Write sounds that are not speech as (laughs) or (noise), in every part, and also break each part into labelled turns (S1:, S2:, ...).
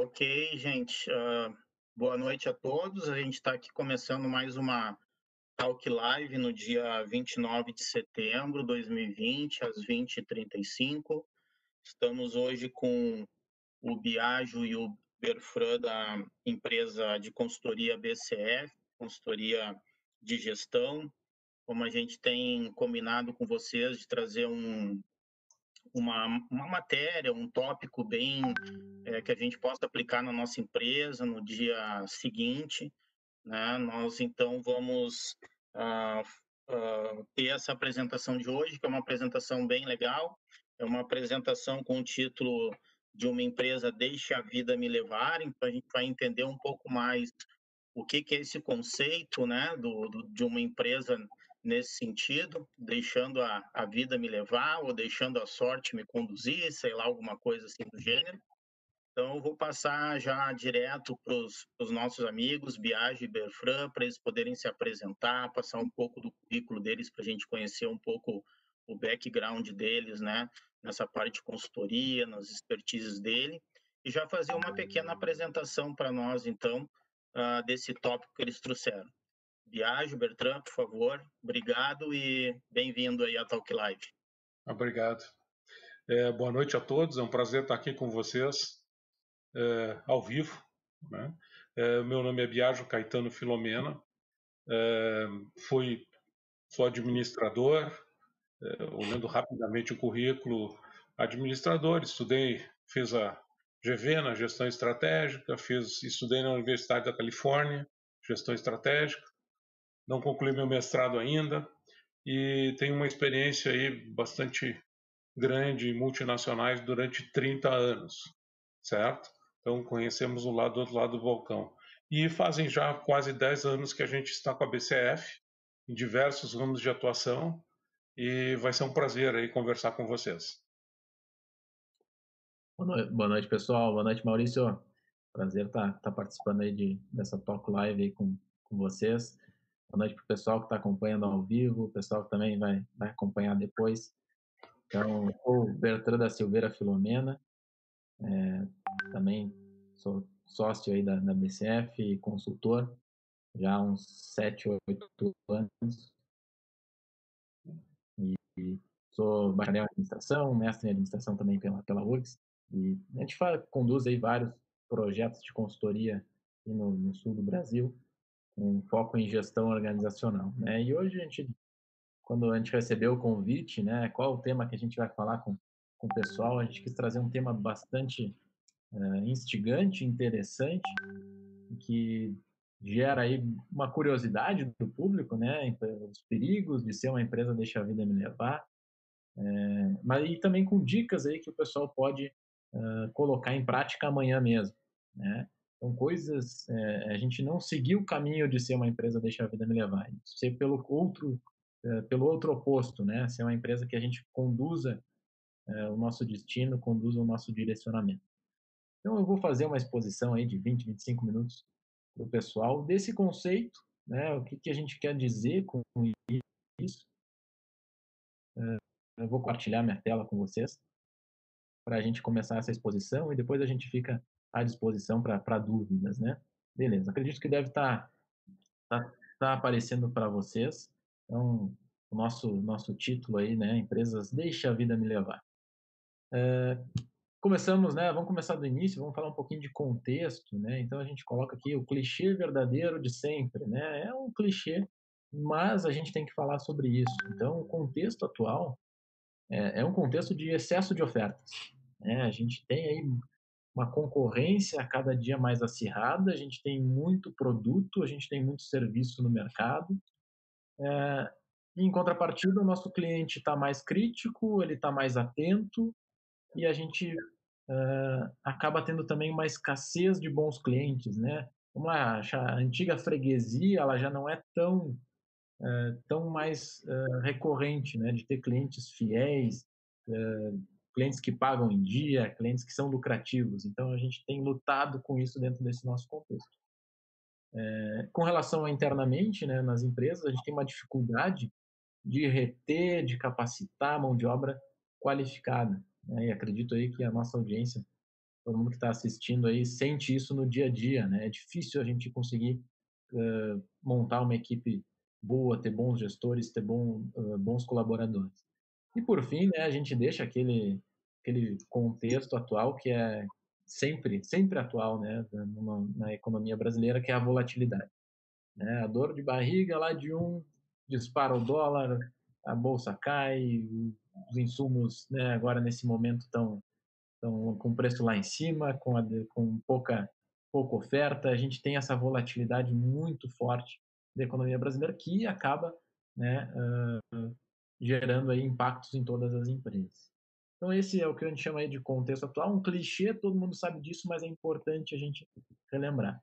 S1: Ok, gente. Uh, boa noite a todos. A gente está aqui começando mais uma Talk Live no dia 29 de setembro de 2020, às 20h35. Estamos hoje com o Biagio e o Berfran da empresa de consultoria BCF, consultoria de gestão. Como a gente tem combinado com vocês de trazer um, uma, uma matéria, um tópico bem é, que a gente possa aplicar na nossa empresa no dia seguinte. Né? Nós então vamos uh, uh, ter essa apresentação de hoje, que é uma apresentação bem legal, é uma apresentação com o título de uma empresa Deixe a Vida Me Levar, então a gente vai entender um pouco mais o que, que é esse conceito né, do, do de uma empresa nesse sentido, deixando a, a vida me levar ou deixando a sorte me conduzir, sei lá, alguma coisa assim do gênero. Então, eu vou passar já direto para os nossos amigos, Biage e Berfran, para eles poderem se apresentar, passar um pouco do currículo deles, para a gente conhecer um pouco o background deles, né, nessa parte de consultoria, nas expertises dele, e já fazer uma pequena apresentação para nós, então, uh, desse tópico que eles trouxeram. Biagio, Bertrand, por favor, obrigado e bem-vindo aí à Talk Live.
S2: Obrigado. É, boa noite a todos, é um prazer estar aqui com vocês é, ao vivo. Né? É, meu nome é Biagio Caetano Filomena, é, fui, sou administrador, é, olhando rapidamente o currículo, administrador, estudei, fiz a GV na gestão estratégica, fiz, estudei na Universidade da Califórnia, gestão estratégica, não concluí meu mestrado ainda e tenho uma experiência aí bastante grande em multinacionais durante 30 anos, certo? Então conhecemos o lado do outro lado do vulcão. E fazem já quase 10 anos que a gente está com a BCF em diversos ramos de atuação e vai ser um prazer aí conversar com vocês.
S3: Boa noite, pessoal. Boa noite, Maurício. Prazer estar tá, tá participando aí de, dessa talk live aí com, com vocês. Boa noite para o pessoal que está acompanhando ao vivo, o pessoal que também vai, vai acompanhar depois. Então, o Bertrand da Silveira Filomena, é, também sou sócio aí da, da BCF e consultor, já há uns 7, 8 anos. E, sou bacharel em administração, mestre em administração também pela, pela URGS. E a gente fala, conduz aí vários projetos de consultoria no, no sul do Brasil um foco em gestão organizacional. Né? E hoje a gente, quando a gente recebeu o convite, né, qual o tema que a gente vai falar com, com o pessoal, a gente quis trazer um tema bastante uh, instigante, interessante, que gera aí uma curiosidade do público, né, os perigos de ser uma empresa deixa a vida me levar, é, mas e também com dicas aí que o pessoal pode uh, colocar em prática amanhã mesmo, né? Então, coisas, é, a gente não seguir o caminho de ser uma empresa deixa a vida me levar, ser pelo outro, é, pelo outro oposto, né? Ser uma empresa que a gente conduza é, o nosso destino, conduza o nosso direcionamento. Então, eu vou fazer uma exposição aí de 20, 25 minutos para o pessoal desse conceito, né? O que, que a gente quer dizer com isso. Eu vou compartilhar minha tela com vocês para a gente começar essa exposição e depois a gente fica à disposição para dúvidas, né? Beleza, acredito que deve estar tá, tá, tá aparecendo para vocês. Então, o nosso, nosso título aí, né? Empresas Deixa a Vida Me Levar. É, começamos, né? Vamos começar do início, vamos falar um pouquinho de contexto, né? Então a gente coloca aqui o clichê verdadeiro de sempre, né? É um clichê, mas a gente tem que falar sobre isso. Então, o contexto atual é, é um contexto de excesso de ofertas. Né? A gente tem aí uma concorrência cada dia mais acirrada, a gente tem muito produto, a gente tem muito serviço no mercado. É, em contrapartida, o nosso cliente está mais crítico, ele está mais atento e a gente é, acaba tendo também uma escassez de bons clientes, né? Uma, a antiga freguesia, ela já não é tão é, tão mais recorrente, né? De ter clientes fiéis, clientes que pagam em dia, clientes que são lucrativos. Então, a gente tem lutado com isso dentro desse nosso contexto. É, com relação a internamente, né, nas empresas, a gente tem uma dificuldade de reter, de capacitar mão de obra qualificada. Né, e acredito aí que a nossa audiência todo mundo que está assistindo aí sente isso no dia a dia, né? É difícil a gente conseguir uh, montar uma equipe boa, ter bons gestores, ter bom, uh, bons colaboradores. E por fim, né, a gente deixa aquele aquele contexto atual que é sempre sempre atual, né, numa, na economia brasileira, que é a volatilidade. Né? A dor de barriga lá de um dispara o dólar, a bolsa cai, os insumos, né, agora nesse momento estão estão com preço lá em cima, com, a, com pouca, pouca oferta. A gente tem essa volatilidade muito forte da economia brasileira que acaba né, uh, gerando aí impactos em todas as empresas. Então esse é o que a gente chama aí de contexto atual, um clichê, todo mundo sabe disso, mas é importante a gente relembrar.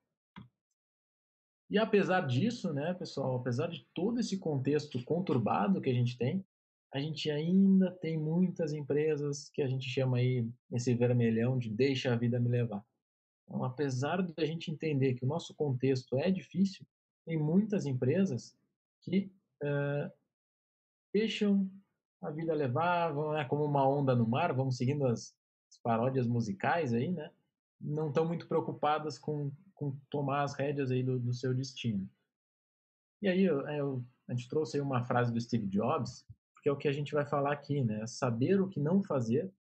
S3: E apesar disso, né, pessoal, apesar de todo esse contexto conturbado que a gente tem, a gente ainda tem muitas empresas que a gente chama aí esse vermelhão de deixa a vida me levar. Então, apesar de a gente entender que o nosso contexto é difícil, tem muitas empresas que uh, deixam a vida levar, vão, é como uma onda no mar, vamos seguindo as, as paródias musicais aí, né? Não estão muito preocupadas com, com tomar as rédeas aí do, do seu destino. E aí eu, eu, a gente trouxe aí uma frase do Steve Jobs, que é o que a gente vai falar aqui, né? Saber o que não fazer,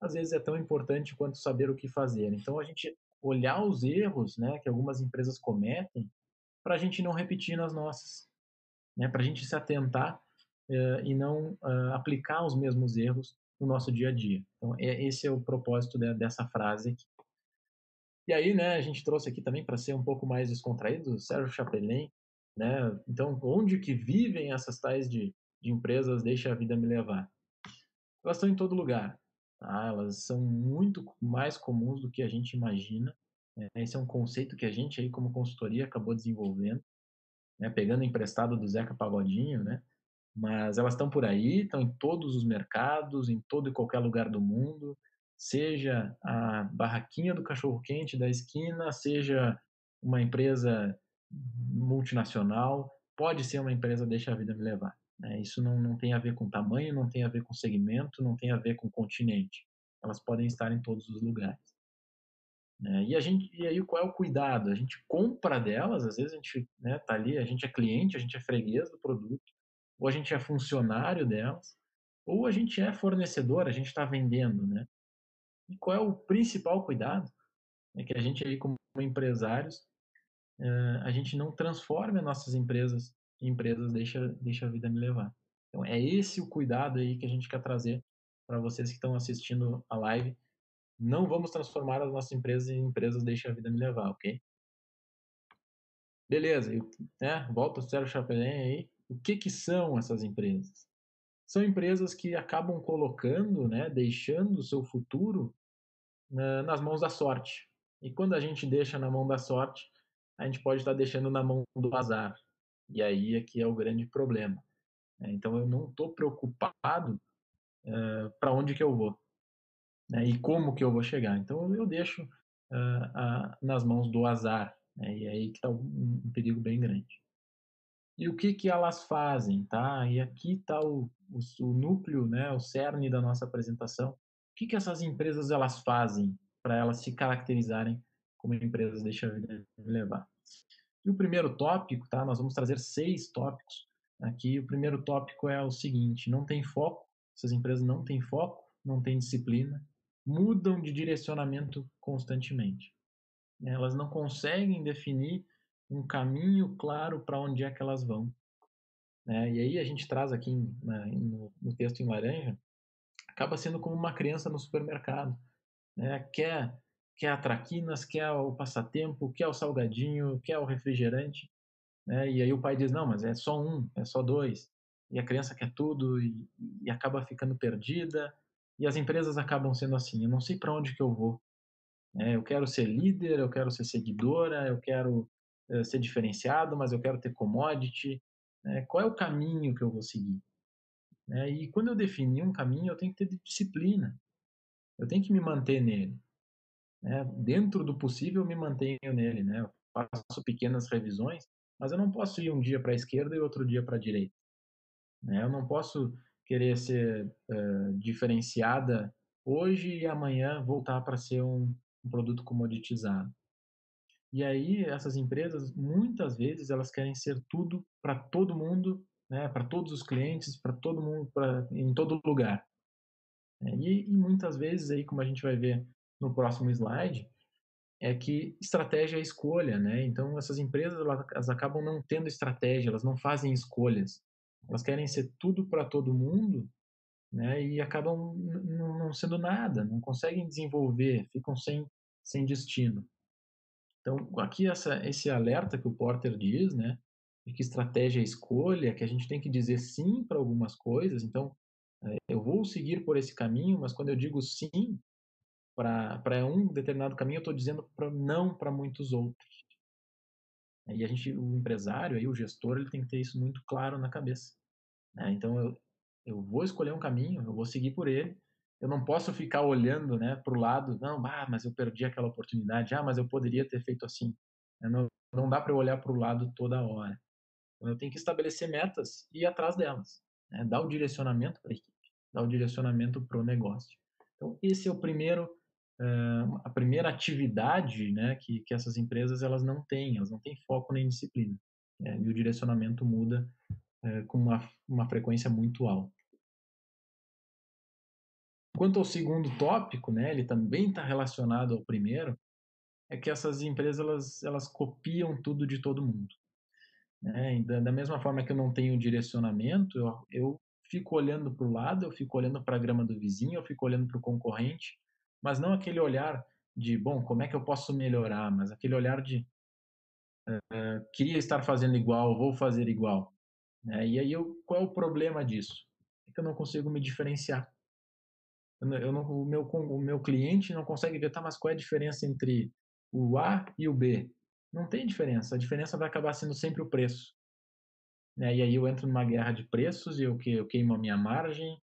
S3: às vezes é tão importante quanto saber o que fazer. Então a gente olhar os erros, né, que algumas empresas cometem, para a gente não repetir nas nossas, né? Para a gente se atentar e não uh, aplicar os mesmos erros no nosso dia a dia. Então é, esse é o propósito de, dessa frase aqui. E aí, né, a gente trouxe aqui também para ser um pouco mais descontraído, o Sérgio Chapelin, né? Então, onde que vivem essas tais de de empresas deixa a vida me levar. Elas estão em todo lugar. Tá? Elas são muito mais comuns do que a gente imagina. Né? Esse é um conceito que a gente aí como consultoria acabou desenvolvendo, né? pegando emprestado do Zeca Pagodinho, né? Mas elas estão por aí, estão em todos os mercados, em todo e qualquer lugar do mundo, seja a barraquinha do cachorro quente da esquina, seja uma empresa multinacional, pode ser uma empresa deixa a vida me levar. Né? Isso não, não tem a ver com tamanho, não tem a ver com segmento, não tem a ver com continente. Elas podem estar em todos os lugares. Né? E a gente, e aí qual é o cuidado? A gente compra delas, às vezes a gente né, tá ali, a gente é cliente, a gente é freguês do produto, ou a gente é funcionário delas, ou a gente é fornecedor, a gente está vendendo, né? E qual é o principal cuidado? É que a gente aí como empresários, eh, a gente não transforme as nossas empresas empresas deixa, deixa a vida me levar. Então, é esse o cuidado aí que a gente quer trazer para vocês que estão assistindo a live. Não vamos transformar as nossas empresas em empresas deixa a vida me levar, ok? Beleza, né, volta o Sérgio Chapelin aí. O que, que são essas empresas? São empresas que acabam colocando, né, deixando o seu futuro na, nas mãos da sorte. E quando a gente deixa na mão da sorte, a gente pode estar deixando na mão do azar, e aí é que é o grande problema. Né? Então eu não estou preocupado uh, para onde que eu vou né? e como que eu vou chegar. Então eu deixo uh, uh, nas mãos do azar. Né? E é aí que está um, um, perigo bem grande. E o que que elas fazem, tá? E aqui está o, o, o, núcleo, né? O cerne da nossa apresentação. O que que essas empresas elas fazem para elas se caracterizarem como empresas deixa a vida levar? E o primeiro tópico, tá? Nós vamos trazer seis tópicos aqui. O primeiro tópico é o seguinte: não tem foco, essas empresas não têm foco, não têm disciplina, mudam de direcionamento constantemente. Elas não conseguem definir um caminho claro para onde é que elas vão. Né? E aí a gente traz aqui no, no, texto em laranja, acaba sendo como uma criança no supermercado. Né? Quer quer a traquinas, quer o passatempo, quer o salgadinho, quer o refrigerante. Né? E aí o pai diz, não, mas é só um, é só dois. E a criança quer tudo e, e acaba ficando perdida. E as empresas acabam sendo assim, eu não sei para onde que eu vou. É, eu quero ser líder, eu quero ser seguidora, eu quero é, ser diferenciado, mas eu quero ter commodity. Né? Qual é o caminho que eu vou seguir? É, e quando eu definir um caminho, eu tenho que ter disciplina. Eu tenho que me manter nele né, dentro do possível, me mantenho nele, né? Eu faço pequenas revisões, mas eu não posso ir um dia para a esquerda e outro dia para a direita. Né? Eu não posso querer ser uh, diferenciada hoje e amanhã voltar para ser um, um produto comoditizado. E aí essas empresas muitas vezes elas querem ser tudo para todo mundo, né, para todos os clientes, para todo mundo, pra, em todo lugar. É, e, e, muitas vezes aí, como a gente vai ver no próximo slide, é que estratégia é escolha, né? Então essas empresas elas acabam não tendo estratégia, elas não fazem escolhas, elas querem ser tudo para todo mundo, né? E acabam não sendo nada, não conseguem desenvolver, ficam sem sem destino. Então aqui essa esse alerta que o Porter diz, né? De que estratégia é escolha, que a gente tem que dizer sim para algumas coisas. Então é, eu vou seguir por esse caminho, mas quando eu digo sim, para um determinado caminho, eu estou dizendo pra, não para muitos outros. E a gente, o empresário, aí, o gestor, ele tem que ter isso muito claro na cabeça. Né? Então, eu, eu vou escolher um caminho, eu vou seguir por ele. Eu não posso ficar olhando né, para o lado, não, ah, mas eu perdi aquela oportunidade, ah, mas eu poderia ter feito assim. Não, não dá para eu olhar para o lado toda hora. Então, eu tenho que estabelecer metas e ir atrás delas. Né? Dar o direcionamento para a equipe, dar o direcionamento para o negócio. Então, esse é o primeiro a primeira atividade né, que, que essas empresas elas não têm, elas não têm foco nem disciplina. Né, e o direcionamento muda é, com uma, uma frequência muito alta. Quanto ao segundo tópico, né, ele também está relacionado ao primeiro, é que essas empresas elas, elas copiam tudo de todo mundo. Né? Da, da mesma forma que eu não tenho direcionamento, eu, eu fico olhando para o lado, eu fico olhando para a grama do vizinho, eu fico olhando para o concorrente, mas não aquele olhar de, bom, como é que eu posso melhorar, mas aquele olhar de, uh, queria estar fazendo igual, vou fazer igual. Né? E aí, eu, qual é o problema disso? É que eu não consigo me diferenciar. Eu não, o, meu, o meu cliente não consegue ver, tá, mas qual é a diferença entre o A e o B? Não tem diferença. A diferença vai acabar sendo sempre o preço. Né? E aí eu entro numa guerra de preços e eu, eu queimo a minha margem,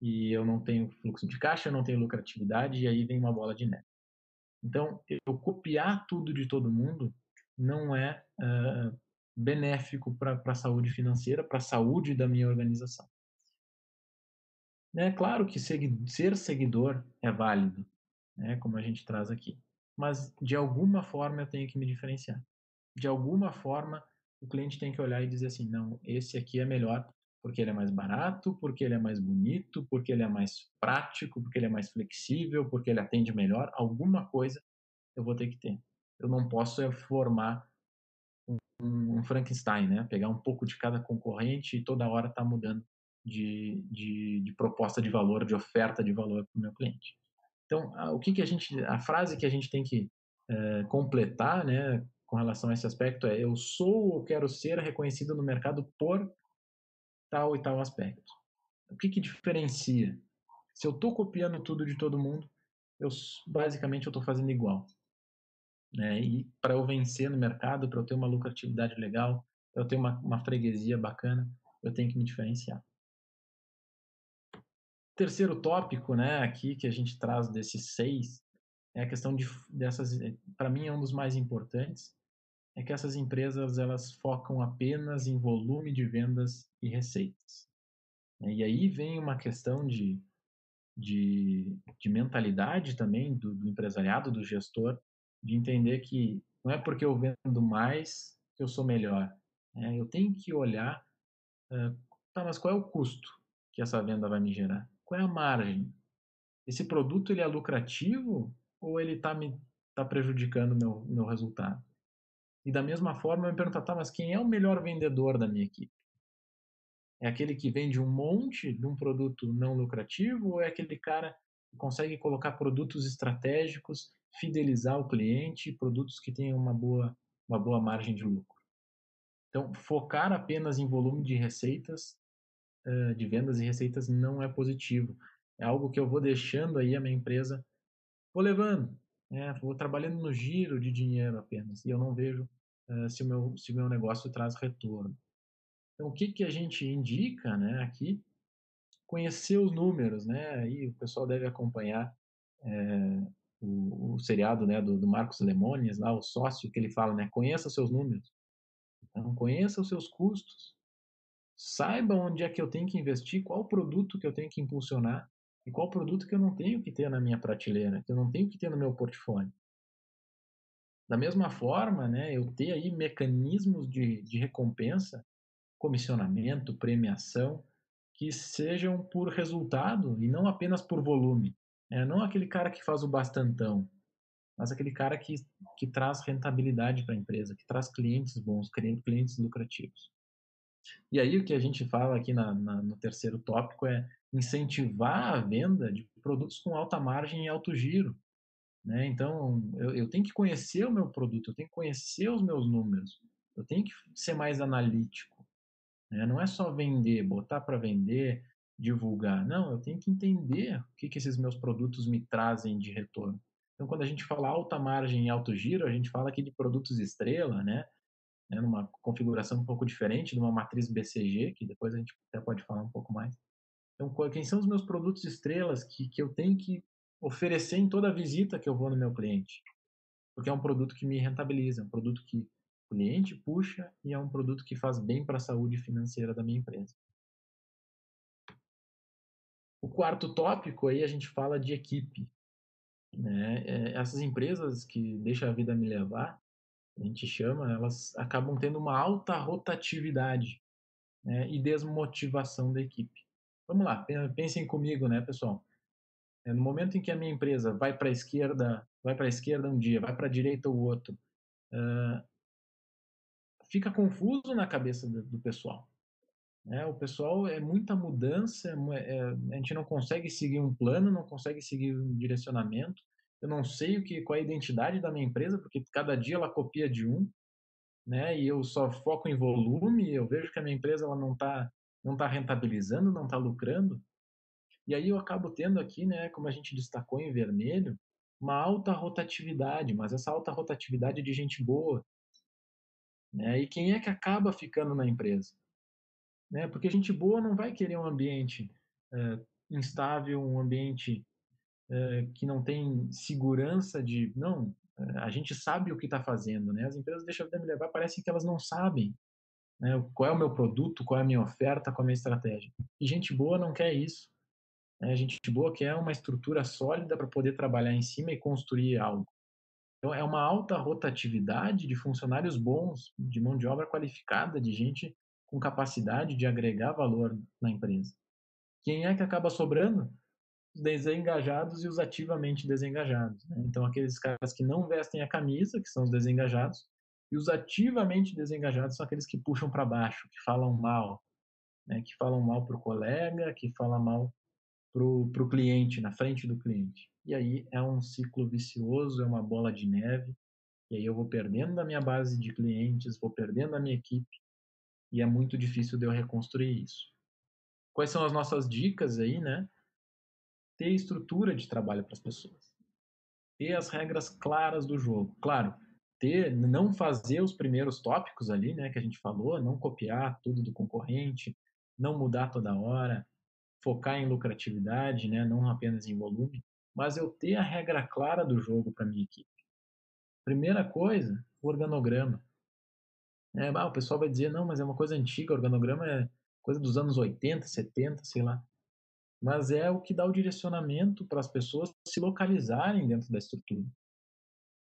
S3: e eu não tenho fluxo de caixa, eu não tenho lucratividade, e aí vem uma bola de neve. Então, eu copiar tudo de todo mundo não é uh, benéfico para a saúde financeira, para a saúde da minha organização. É claro que ser seguidor é válido, né, como a gente traz aqui, mas de alguma forma eu tenho que me diferenciar. De alguma forma, o cliente tem que olhar e dizer assim: não, esse aqui é melhor porque ele é mais barato, porque ele é mais bonito, porque ele é mais prático, porque ele é mais flexível, porque ele atende melhor, alguma coisa eu vou ter que ter. Eu não posso é formar um, um Frankenstein, né? Pegar um pouco de cada concorrente e toda hora tá mudando de, de, de, proposta de valor, de oferta de valor para o meu cliente. Então, a, o que, que a gente, a frase que a gente tem que é, completar, né, com relação a esse aspecto é: eu sou ou quero ser reconhecido no mercado por tal e tal aspecto. O que, que diferencia? Se eu estou copiando tudo de todo mundo, eu basicamente eu estou fazendo igual. Né? E para eu vencer no mercado, para eu ter uma lucratividade legal, para eu ter uma, uma freguesia bacana, eu tenho que me diferenciar. Terceiro tópico, né, aqui que a gente traz desses seis, é a questão de dessas, para mim é um dos mais importantes, é que essas empresas elas focam apenas em volume de vendas e receitas. E aí vem uma questão de, de, de mentalidade também do, do, empresariado, do gestor, de entender que não é porque eu vendo mais que eu sou melhor. É, eu tenho que olhar, tá, mas qual é o custo que essa venda vai me gerar? Qual é a margem? Esse produto ele é lucrativo ou ele está me tá prejudicando meu, meu resultado? E da mesma forma, eu me perguntar, tá, mas quem é o melhor vendedor da minha equipe? É aquele que vende um monte de um produto não lucrativo ou é aquele cara que consegue colocar produtos estratégicos, fidelizar o cliente, produtos que tenham uma boa, uma boa margem de lucro? Então, focar apenas em volume de receitas, de vendas e receitas, não é positivo. É algo que eu vou deixando aí a minha empresa, vou levando, né? vou trabalhando no giro de dinheiro apenas, e eu não vejo uh, se, o meu, se o meu negócio traz retorno. Então, o que, que a gente indica né, aqui? Conhecer os números, né? Aí o pessoal deve acompanhar é, o, o, seriado né, do, do, Marcos Lemones, lá, o sócio, que ele fala, né? Conheça seus números. Então, conheça os seus custos. Saiba onde é que eu tenho que investir, qual produto que eu tenho que impulsionar E qual produto que eu não tenho que ter na minha prateleira, que eu não tenho que ter no meu portfólio. Da mesma forma, né, eu ter aí mecanismos de, de recompensa, comissionamento, premiação, que sejam por resultado e não apenas por volume. É, não aquele cara que faz o bastantão, mas aquele cara que, que traz rentabilidade para a empresa, que traz clientes bons, clientes lucrativos. E aí o que a gente fala aqui na, na, no terceiro tópico é incentivar a venda de produtos com alta margem e alto giro. Né? Então, eu, eu tenho que conhecer o meu produto, eu tenho que conhecer os meus números, eu tenho que ser mais analítico. Né? Não é só vender, botar para vender, divulgar. Não, eu tenho que entender o que, que esses meus produtos me trazem de retorno. Então, quando a gente fala alta margem e alto giro, a gente fala aqui de produtos estrela, né? Né? numa configuração um pouco diferente, de uma matriz BCG, que depois a gente até pode falar um pouco mais. Então, quem são os meus produtos estrelas que, que eu tenho que oferecer em toda visita que eu vou no meu cliente. Porque é um produto que me rentabiliza, é um produto que o cliente puxa e é um produto que faz bem para a saúde financeira da minha empresa. O quarto tópico aí a gente fala de equipe. Né? É, essas empresas que deixam a vida me levar, a gente chama, elas acabam tendo uma alta rotatividade né? e desmotivação da equipe. Vamos lá, pensem comigo, né, pessoal? É, no momento em que a minha empresa vai para a esquerda, vai para a esquerda um dia, vai para a direita o outro, uh, fica confuso na cabeça do, do pessoal. É, o pessoal é muita mudança, é, é, a gente não consegue seguir um plano, não consegue seguir um direcionamento. Eu não sei o que, qual é a identidade da minha empresa, porque cada dia ela copia de um, né? E eu só foco em volume. Eu vejo que a minha empresa ela não está não tá rentabilizando, não está lucrando. E aí eu acabo tendo aqui, né, como a gente destacou em vermelho, uma alta rotatividade, mas essa alta rotatividade é de gente boa. Né? E quem é que acaba ficando na empresa? Né? Porque gente boa não vai querer um ambiente é, instável, um ambiente que não tem segurança de. Não, é, a gente sabe o que está fazendo. Né? As empresas deixam de me levar, parece que elas não sabem né? qual é o meu produto, qual é a minha oferta, qual é a minha estratégia. E gente boa não quer isso. Né? Gente boa quer uma estrutura sólida para poder trabalhar em cima e construir algo. Então, é uma alta rotatividade de funcionários bons, de mão de obra qualificada, de gente com capacidade de agregar valor na empresa. Quem é que acaba sobrando? Os desengajados e os ativamente desengajados. Né? Então, aqueles caras que não vestem a camisa, que são os desengajados, e os ativamente desengajados são aqueles que puxam para baixo, que falam mal, né? que falam mal para o colega, que falam mal para o cliente, na frente do cliente. E aí é um ciclo vicioso, é uma bola de neve, e aí eu vou perdendo da minha base de clientes, vou perdendo a minha equipe, e é muito difícil de eu reconstruir isso. Quais são as nossas dicas aí, né? Ter estrutura de trabalho para as pessoas. Ter as regras claras do jogo. Claro, ter, não fazer os primeiros tópicos ali, né, que a gente falou, não copiar tudo do concorrente, não mudar toda hora, focar em lucratividade, né, não apenas em volume, mas eu ter a regra clara do jogo para minha equipe. Primeira coisa, o organograma. É, ah, o pessoal vai dizer, não, mas é uma coisa antiga, organograma é coisa dos anos 80, 70, sei lá. Mas é o que dá o direcionamento para as pessoas se localizarem dentro da estrutura.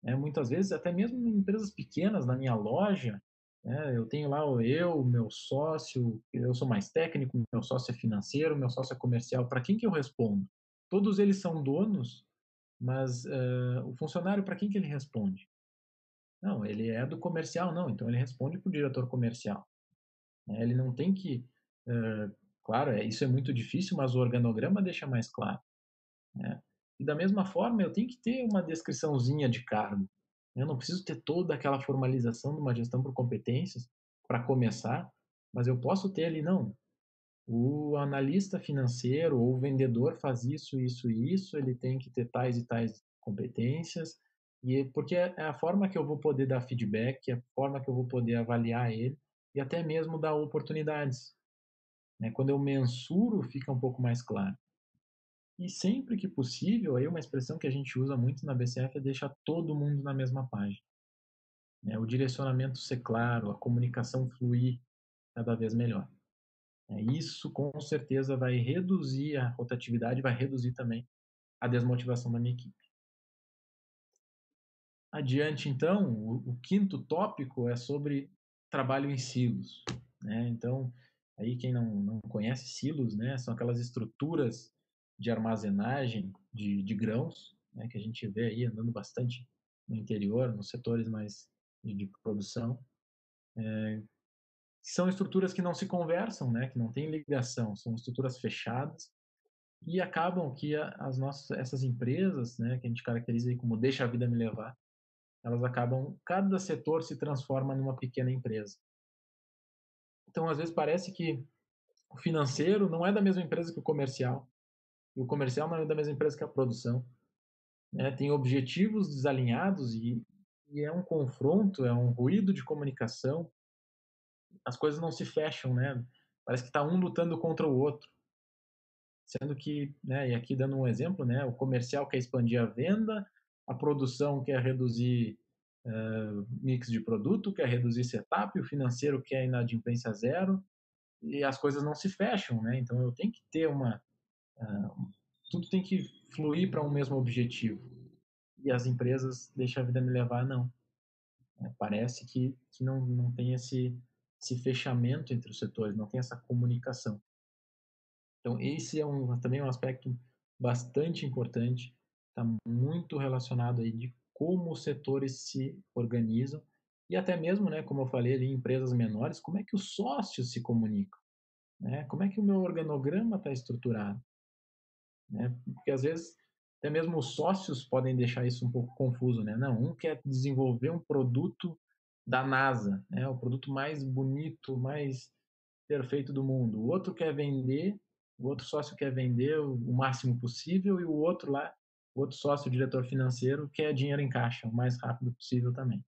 S3: É, muitas vezes, até mesmo em empresas pequenas, na minha loja, é, eu tenho lá eu, meu sócio, eu sou mais técnico, meu sócio é financeiro, meu sócio é comercial. Para quem que eu respondo? Todos eles são donos, mas uh, o funcionário, para quem que ele responde? Não, ele é do comercial, não. Então ele responde para o diretor comercial. É, ele não tem que. Uh, claro, é, isso é muito difícil, mas o organograma deixa mais claro. Né? E da mesma forma, eu tenho que ter uma descriçãozinha de cargo. Eu não preciso ter toda aquela formalização de uma gestão por competências para começar, mas eu posso ter ali, não. O analista financeiro ou o vendedor faz isso, isso e isso, ele tem que ter tais e tais competências, e porque é, é a forma que eu vou poder dar feedback, é a forma que eu vou poder avaliar ele e até mesmo dar oportunidades. Né? Quando eu mensuro, fica um pouco mais claro. E sempre que possível, aí uma expressão que a gente usa muito na BCF é deixar todo mundo na mesma página. Né? O direcionamento ser claro, a comunicação fluir cada vez melhor. É, isso com certeza vai reduzir a rotatividade, vai reduzir também a desmotivação da minha equipe. Adiante, então, o, o quinto tópico é sobre trabalho em silos. Né? Então, aí quem não, não conhece silos, né, são aquelas estruturas de armazenagem de, de grãos, né, que a gente vê aí andando bastante no interior, nos setores mais de, de produção. É, são estruturas que não se conversam, né, que não têm ligação, são estruturas fechadas e acabam que as nossas essas empresas, né, que a gente caracteriza como deixa a vida me levar, elas acabam cada setor se transforma numa pequena empresa. Então, às vezes parece que o financeiro não é da mesma empresa que o comercial, e o comercial não é da mesma empresa que a produção. Né? Tem objetivos desalinhados e, e é um confronto, é um ruído de comunicação. As coisas não se fecham, né? Parece que está um lutando contra o outro. Sendo que, né, e aqui dando um exemplo, né, o comercial quer expandir a venda, a produção quer reduzir uh, mix de produto, quer reduzir setup, o financeiro quer inadimplência zero, e as coisas não se fecham, né? Então eu tenho que ter uma. Uh, tudo tem que fluir para um mesmo objetivo. E as empresas deixam a vida me levar, não. É, parece que, que não, não tem esse, esse fechamento entre os setores, não tem essa comunicação. Então, esse é um, também um aspecto bastante importante, está muito relacionado aí de como os setores se organizam e até mesmo, né, como eu falei ali, em empresas menores, como é que os sócios se comunicam, né? Como é que o meu organograma está estruturado, né? Porque às vezes até mesmo os sócios podem deixar isso um pouco confuso, né? Não, um quer desenvolver um produto da NASA, né? O produto mais bonito, mais perfeito do mundo. O outro quer vender, o outro sócio quer vender o máximo possível e o outro lá, outro sócio, o diretor financeiro, quer dinheiro em caixa o mais rápido possível também.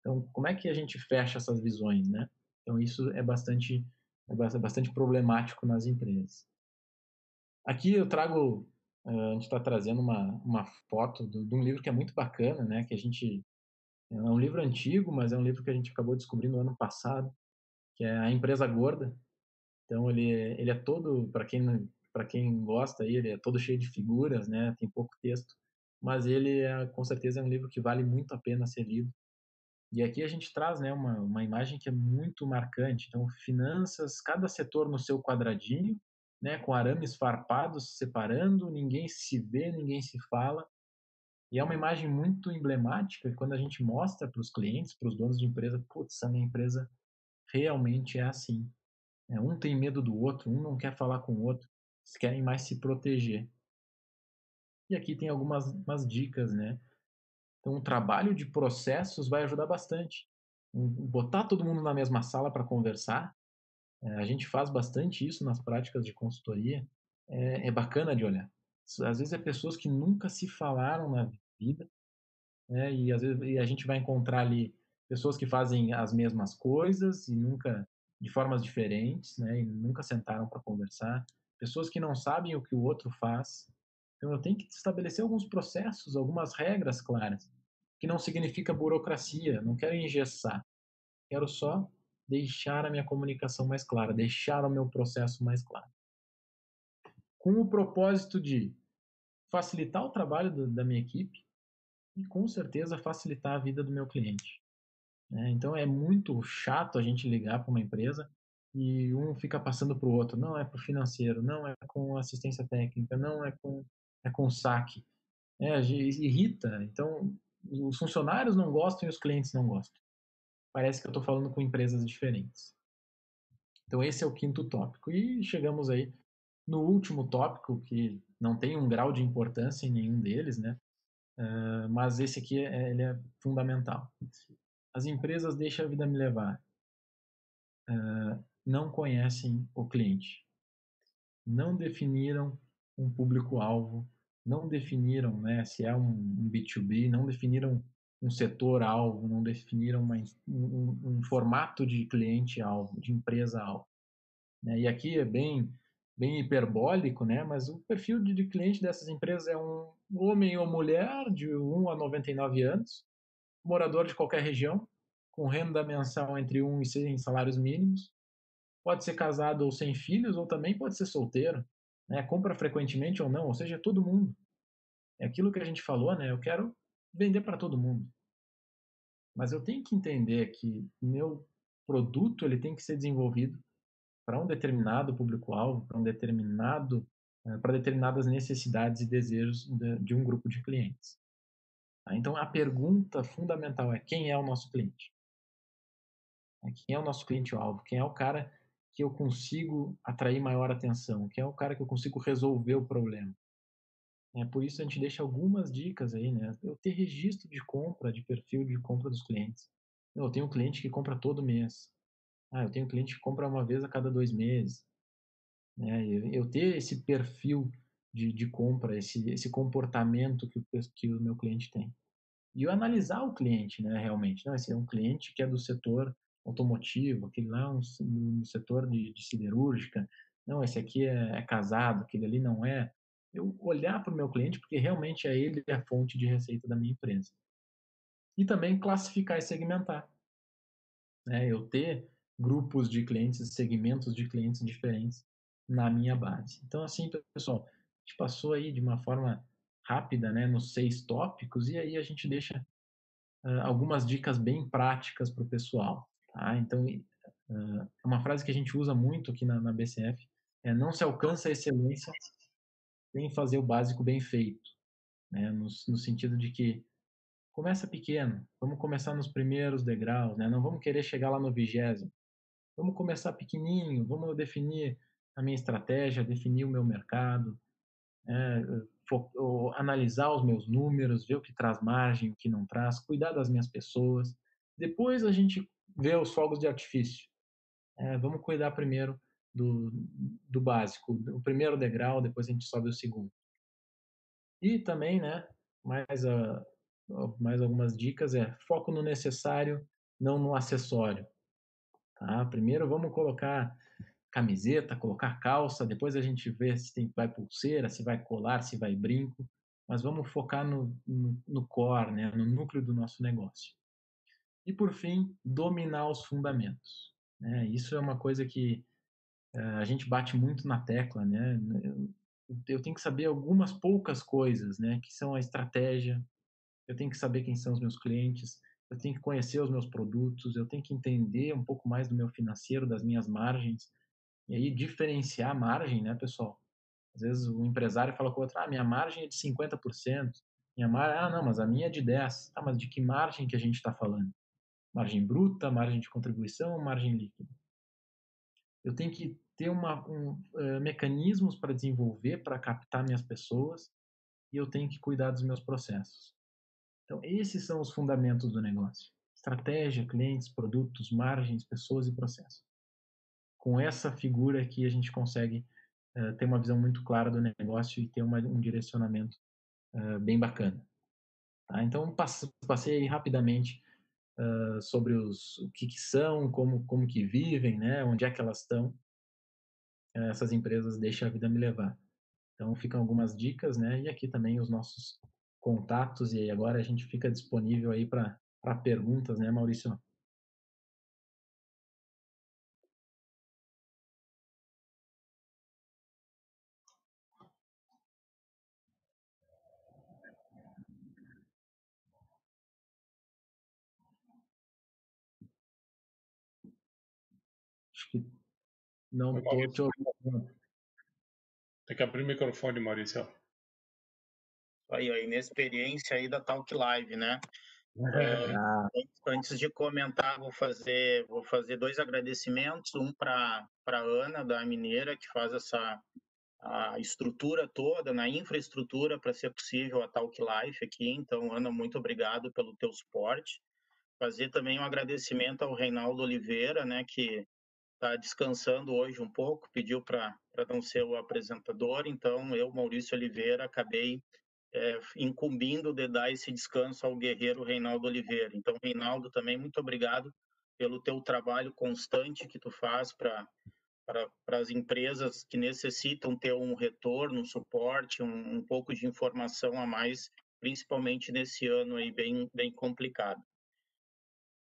S3: Então, como é que a gente fecha essas visões, né? Então, isso é bastante, é bastante problemático nas empresas. Aqui eu trago, eh, a gente está trazendo uma, uma foto de um livro que é muito bacana, né? Que a gente é um livro antigo, mas é um livro que a gente acabou descobrindo no ano passado, que é A Empresa Gorda. Então ele é, ele é todo para quem para quem gosta ele é todo cheio de figuras, né? Tem pouco texto, mas ele é, com certeza é um livro que vale muito a pena ser lido. E aqui a gente traz né, uma, uma imagem que é muito marcante. Então, finanças, cada setor no seu quadradinho, né, com arames farpados separando, ninguém se vê, ninguém se fala. E é uma imagem muito emblemática quando a gente mostra para os clientes, para os donos de empresa, putz, a minha empresa realmente é assim. É, um tem medo do outro, um não quer falar com o outro, eles querem mais se proteger. E aqui tem algumas dicas, né? Então, o trabalho de processos vai ajudar bastante. Botar todo mundo na mesma sala para conversar, é, a gente faz bastante isso nas práticas de consultoria. É, é, bacana de olhar. Às vezes é pessoas que nunca se falaram na vida, né? e às vezes e a gente vai encontrar ali pessoas que fazem as mesmas coisas e nunca de formas diferentes, né? E nunca sentaram para conversar. Pessoas que não sabem o que o outro faz. Então eu tenho que estabelecer alguns processos, algumas regras claras, que não significa burocracia. Não quero engessar. Quero só deixar a minha comunicação mais clara, deixar o meu processo mais claro. Com o propósito de facilitar o trabalho da minha equipe e, com certeza, facilitar a vida do meu cliente. É, então, é muito chato a gente ligar para uma empresa e um fica passando para o outro. Não é para o financeiro, não é com assistência técnica, não é com, é com saque. É, irrita. Então, os funcionários não gostam e os clientes não gostam parece que eu estou falando com empresas diferentes. Então, esse é o quinto tópico. E chegamos aí no último tópico, que não tem um grau de importância em nenhum deles, né? Uh, mas esse aqui é, ele é fundamental. As empresas deixam a vida me levar. Uh, não conhecem o cliente. Não definiram um público-alvo. Não definiram né, se é um, um B2B. Não definiram um setor-alvo, não definiram uma, um, um, formato de cliente-alvo, de empresa-alvo. Né? E aqui é bem, bem hiperbólico, né? mas o perfil de, de cliente dessas empresas é um homem ou mulher de 1 a 99 anos, morador de qualquer região, com renda mensal entre 1 e 6 salários mínimos, pode ser casado ou sem filhos, ou também pode ser solteiro, né? Compra frequentemente ou não, ou seja, todo mundo. É aquilo que a gente falou, né? Eu quero vender para todo mundo. Mas eu tenho que entender que meu produto ele tem que ser desenvolvido para um determinado público-alvo, para um determinado, eh, para determinadas necessidades e desejos de, um grupo de clientes. Tá? Então a pergunta fundamental é quem é o nosso cliente? É, quem é o nosso cliente-alvo? Quem é o cara que eu consigo atrair maior atenção? Quem é o cara que eu consigo resolver o problema? É, por isso a gente deixa algumas dicas aí, né? Eu ter registro de compra, de perfil de compra dos clientes. Eu tenho um cliente que compra todo mês. Ah, eu tenho um cliente que compra uma vez a cada dois meses. Né? Eu ter esse perfil de, de compra, esse, esse comportamento que o, que o meu cliente tem. E eu analisar o cliente, né, realmente. Não, esse é um cliente que é do setor automotivo, aquele lá um, no setor de, de, siderúrgica. Não, esse aqui é, é casado, aquele ali não é. Eu olhar para o meu cliente, porque realmente é ele a fonte de receita da minha empresa. E também classificar e segmentar. É, eu ter grupos de clientes, segmentos de clientes diferentes na minha base. Então, assim, pessoal, a gente passou aí de uma forma rápida, né, nos seis tópicos, e aí a gente deixa uh, algumas dicas bem práticas para o pessoal. Tá? Então, uh, uma frase que a gente usa muito aqui na, na BCF, é não se alcança a excelência sem fazer o básico bem feito, né, no, no sentido de que começa pequeno, vamos começar nos primeiros degraus, né? Não vamos querer chegar lá no vigésimo. Vamos começar pequenininho, vamos definir a minha estratégia, definir o meu mercado, é, analisar os meus números, ver o que traz margem, o que não traz, cuidar das minhas pessoas. Depois a gente vê os fogos de artifício. É, vamos cuidar primeiro do, do básico, o primeiro degrau, depois a gente sobe o segundo. E também, né, mais, a, mais algumas dicas é foco no necessário, não no acessório. Tá? Primeiro vamos colocar camiseta, colocar calça, depois a gente vê se tem, vai pulseira, se vai colar, se vai brinco, mas vamos focar no, no, no core, né? no núcleo do nosso negócio. E por fim, dominar os fundamentos. Né? Isso é uma coisa que uh, a gente bate muito na tecla, né? Eu, eu tenho que saber algumas poucas coisas, né? Que são a estratégia. Eu tenho que saber quem são os meus clientes eu tenho que conhecer os meus produtos, eu tenho que entender um pouco mais do meu financeiro, das minhas margens, e aí diferenciar a margem, né, pessoal? Às vezes o empresário fala com o outro, ah, minha margem é de 50%, minha margem, ah, não, mas a minha é de 10%. Tá, mas de que margem que a gente está falando? Margem bruta, margem de contribuição, margem líquida? Eu tenho que ter uma, um, uh, mecanismos para desenvolver, para captar minhas pessoas, e eu tenho que cuidar dos meus processos. Então, esses são os fundamentos do negócio: estratégia, clientes, produtos, margens, pessoas e processo. Com essa figura aqui, a gente consegue uh, ter uma visão muito clara do negócio e ter uma, um direcionamento uh, bem bacana. Tá? Então, passei rapidamente uh, sobre os, o que, que, são, como, como que vivem, né? onde é que elas estão. essas empresas deixam a vida me levar. Então, ficam algumas dicas, né? E aqui também os nossos contatos e agora a gente fica disponível aí para perguntas, né, Maurício? Não estou te ouvindo.
S2: Tem que abrir o microfone, Maurício
S1: aí a inexperiência aí da Talk Live, né? (laughs) É, ah. Antes de comentar, vou fazer, vou fazer dois agradecimentos, um para a Ana, da Mineira, que faz essa a estrutura toda, na infraestrutura para ser possível a Talk Life aqui. Então, Ana, muito obrigado pelo teu suporte. Fazer também um agradecimento ao Reinaldo Oliveira, né, que está descansando hoje um pouco, pediu para não ser o apresentador. Então, eu, Maurício Oliveira, acabei é, incumbindo de dar esse descanso ao guerreiro Reinaldo Oliveira. Então, Reinaldo, também muito obrigado pelo teu trabalho constante que tu faz para para as empresas que necessitam ter um retorno, um suporte, um, um, pouco de informação a mais, principalmente nesse ano aí bem, bem complicado.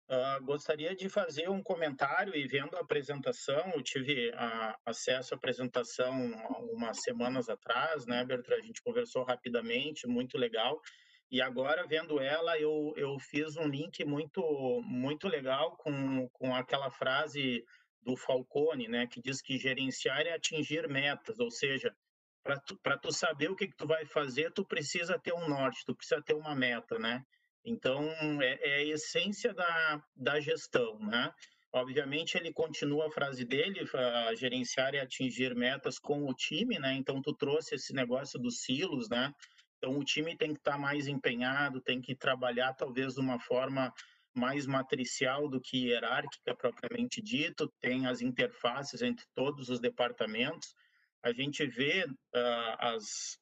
S1: Uh, gostaria de fazer um comentário e vendo a apresentação, eu tive a, acesso à apresentação umas semanas atrás, né, Bertrand? A gente conversou rapidamente, muito legal. E agora, vendo ela, eu, eu fiz um link muito, muito legal com, com aquela frase do Falcone, né, que diz que gerenciar é atingir metas, ou seja, para tu, tu saber o que, que tu vai fazer, tu precisa ter um norte, tu precisa ter uma meta, né? Então, é, é a essência da, da gestão, né? Obviamente, ele continua a frase dele, a gerenciar e atingir metas com o time, né? Então, tu trouxe esse negócio dos silos, né? Então, o time tem que estar tá mais empenhado, tem que trabalhar talvez de uma forma mais matricial do que hierárquica propriamente dito, tem as interfaces entre todos os departamentos. A gente vê uh, as,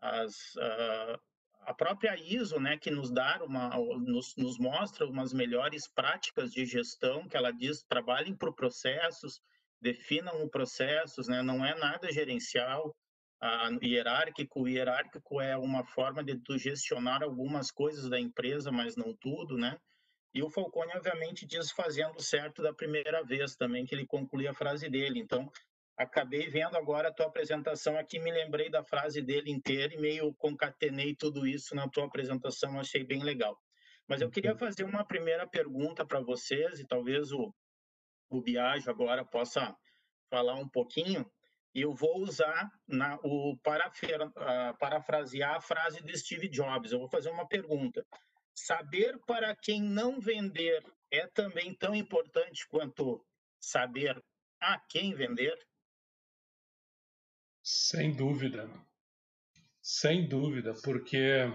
S1: as uh, a própria ISO, né, que nos dá uma, nos, nos mostra umas melhores práticas de gestão, que ela diz trabalhem por processos, definam os processos, né, não é nada gerencial, a, hierárquico. O hierárquico é uma forma de tu gestionar algumas coisas da empresa, mas não tudo, né? E o Falcone, obviamente, diz fazendo certo da primeira vez também, que ele conclui a frase dele. Então, acabei vendo agora a tua apresentação aqui, me lembrei da frase dele inteira e meio concatenei tudo isso na tua apresentação, achei bem legal. Mas eu queria fazer uma primeira pergunta para vocês e talvez o, o Biagio agora possa falar um pouquinho. Eu vou usar na, o uh, parafrasear a frase de Steve Jobs. Eu vou fazer uma pergunta. Saber para quem não vender é também tão importante quanto saber a quem vender?
S2: Sem dúvida. Sem dúvida, porque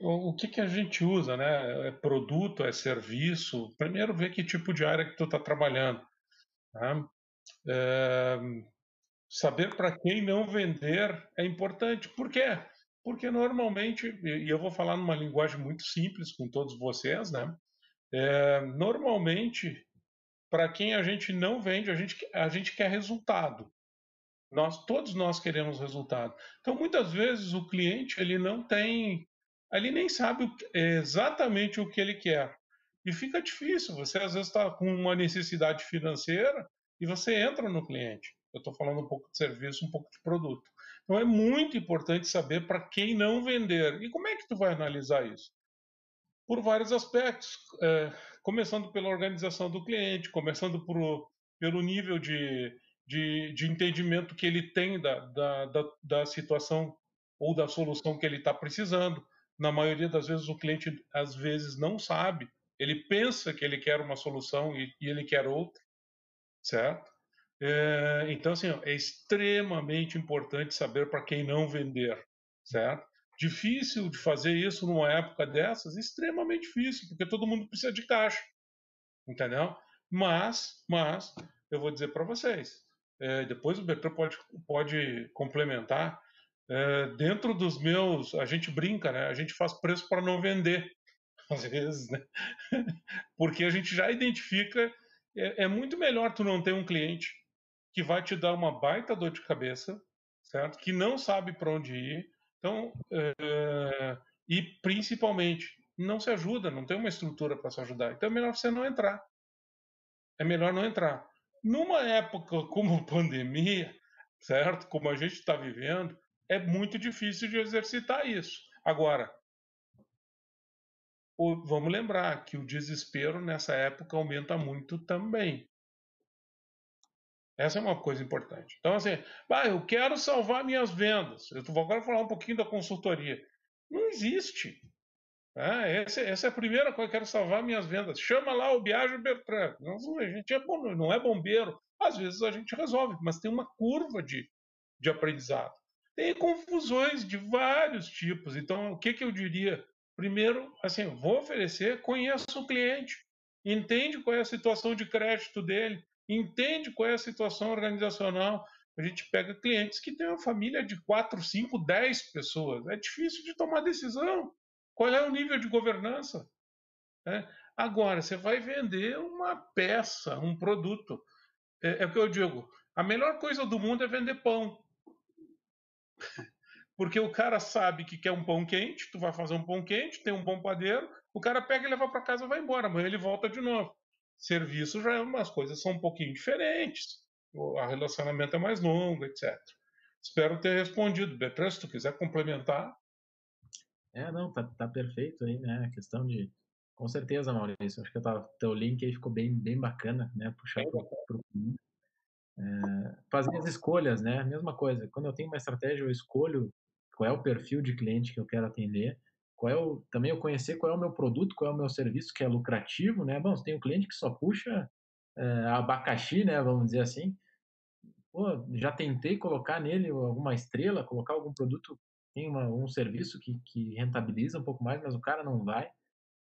S2: o, que, que a gente usa, né? É produto, é serviço. Primeiro, ver que tipo de área que tu está trabalhando. Né? É, saber para quem não vender é importante. Por quê? Porque normalmente, e eu vou falar numa linguagem muito simples com todos vocês, né? É, normalmente, para quem a gente não vende, a gente, a gente quer resultado. Nós, todos nós queremos resultado. Então, muitas vezes o cliente ele não tem, ele nem sabe exatamente o que ele quer e fica difícil. Você às vezes está com uma necessidade financeira e você entra no cliente. Eu estou falando um pouco de serviço, um pouco de produto. Então é muito importante saber para quem não vender. E como é que tu vai analisar isso? Por vários aspectos, é, começando pela organização do cliente, começando por, pelo nível de, de, de entendimento que ele tem da, da, da, da situação ou da solução que ele está precisando. Na maioria das vezes o cliente às vezes não sabe, ele pensa que ele quer uma solução e, e ele quer outra, certo? É, então, assim, é extremamente importante saber para quem não vender, certo? Difícil de fazer isso numa época dessas, extremamente difícil, porque todo mundo precisa de caixa, entendeu? Mas, mas, eu vou dizer para vocês, é, depois o Bertrand pode, pode complementar, é, dentro dos meus, a gente brinca, né? A gente faz preço para não vender, (laughs) às vezes, né? (laughs) Porque a gente já identifica, é, é muito melhor tu não ter um cliente que vai te dar uma baita dor de cabeça, certo? Que não sabe para onde ir. Então, é, e principalmente, não se ajuda, não tem uma estrutura para se ajudar. Então é melhor você não entrar. É melhor não entrar. Numa época como pandemia, certo? Como a gente está vivendo, é muito difícil de exercitar isso. Agora, vamos lembrar que o desespero nessa época aumenta muito também. Essa é uma coisa importante. Então, assim, ah, eu quero salvar minhas vendas. Eu vou agora falar um pouquinho da consultoria. Não existe. É, essa, essa, é a primeira coisa, eu quero salvar minhas vendas. Chama lá o Biagio Bertrand. Não, a gente é bom, não é bombeiro. Às vezes a gente resolve, mas tem uma curva de, de aprendizado. Tem confusões de vários tipos. Então, o que, que eu diria? Primeiro, assim, vou oferecer, conheça o cliente, entende qual é a situação de crédito dele, entende qual é a situação organizacional. A gente pega clientes que têm uma família de 4, 5, 10 pessoas. É difícil de tomar decisão. Qual é o nível de governança? É. Agora, você vai vender uma peça, um produto. É, é o que eu digo. A melhor coisa do mundo é vender pão. (laughs) Porque o cara sabe que quer um pão quente, tu vai fazer um pão quente, tem um pão padeiro, o cara pega e leva para casa e vai embora. Amanhã ele volta de novo. Serviço já é umas coisas são um pouquinho diferentes. O relacionamento é mais longo, etc. Espero ter respondido. Bertrand, se tu quiser complementar.
S3: É, não, tá, tá perfeito aí, né? A questão de. Com certeza, Maurício. Acho que o teu link aí ficou bem, bem bacana, né? Puxar para o é, fazer as escolhas, né? Mesma coisa. Quando eu tenho uma estratégia, eu escolho qual é o perfil de cliente que eu quero atender. Qual é o, também eu conhecer qual é o meu produto, qual é o meu serviço que é lucrativo, né? Bom, você tem um cliente que só puxa é, abacaxi, né? Vamos dizer assim pô, já tentei colocar nele alguma estrela, colocar algum produto, tem uma, um serviço que, que rentabiliza um pouco mais, mas o cara não vai.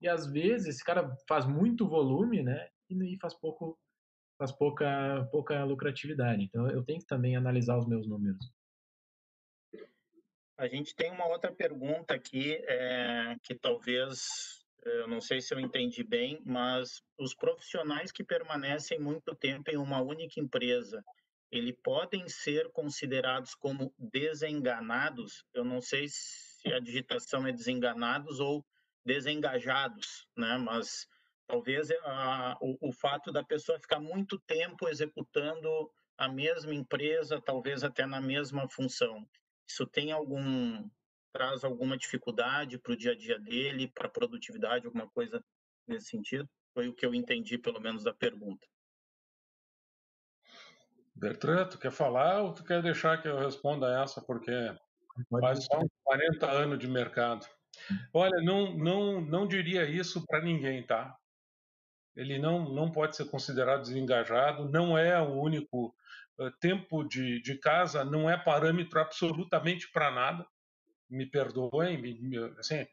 S3: E às vezes esse cara faz muito volume, né? E, e faz pouco faz pouca pouca lucratividade. Então eu tenho que também analisar os meus números.
S1: A gente tem uma outra pergunta aqui é, que talvez eu não sei se eu entendi bem, mas os profissionais que permanecem muito tempo em uma única empresa, eles podem ser considerados como desenganados. Eu não sei se a digitação é desenganados ou desengajados, né? Mas talvez a, o, o fato da pessoa ficar muito tempo executando a mesma empresa, talvez até na mesma função. Isso tem algum traz alguma dificuldade para o dia a dia dele, para a produtividade, alguma coisa nesse sentido? Foi o que eu entendi, pelo menos, da pergunta.
S2: Bertrand, tu quer falar ou tu quer deixar que eu responda essa, porque faz só uns 40 anos de mercado. Olha, não, não, não diria isso para ninguém, tá? Ele não, não pode ser considerado desengajado, não é o único uh, tempo de, de casa, não é parâmetro absolutamente para nada. Me perdoem, me, me, assim,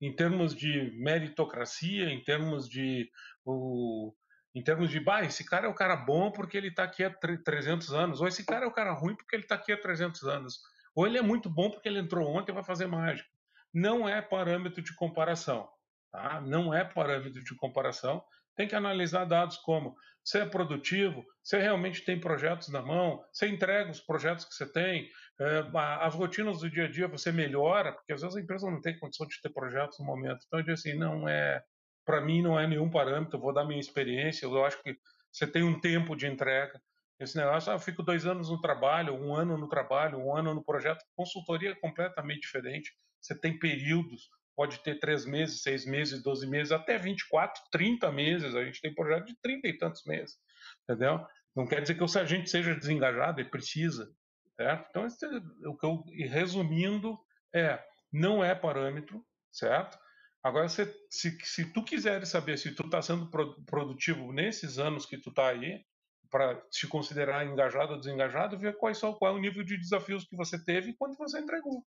S2: em termos de meritocracia, em termos de o, em termos de, bah, esse cara é o cara bom porque ele está aqui há 300 anos, ou esse cara é o cara ruim porque ele está aqui há 300 anos, ou ele é muito bom porque ele entrou ontem e vai fazer mágica. Não é parâmetro de comparação, tá? Não é parâmetro de comparação. Tem que analisar dados como você é produtivo, você realmente tem projetos na mão, você entrega os projetos que você tem, é, as rotinas do dia a dia você melhora, porque às vezes a empresa não tem condição de ter projetos no momento. Então, eu digo assim, não é para mim não é nenhum parâmetro, vou dar minha experiência, eu acho que você tem um tempo de entrega. Esse negócio, ah, eu fico dois anos no trabalho, um ano no trabalho, um ano no projeto, consultoria é completamente diferente. Você tem períodos, pode ter três meses, seis meses, doze meses, até 24, 30 meses. A gente tem projeto de 30 e tantos meses, entendeu? Não quer dizer que a gente seja desengajado, e precisa, certo? Então, é o que eu, resumindo, é, não é parâmetro, certo? Agora, se, se, se tu quiseres saber se tu está sendo produtivo nesses anos que tu está aí, para te considerar engajado ou desengajado, ver quais são, qual é o nível de desafios que você teve e quanto você entregou.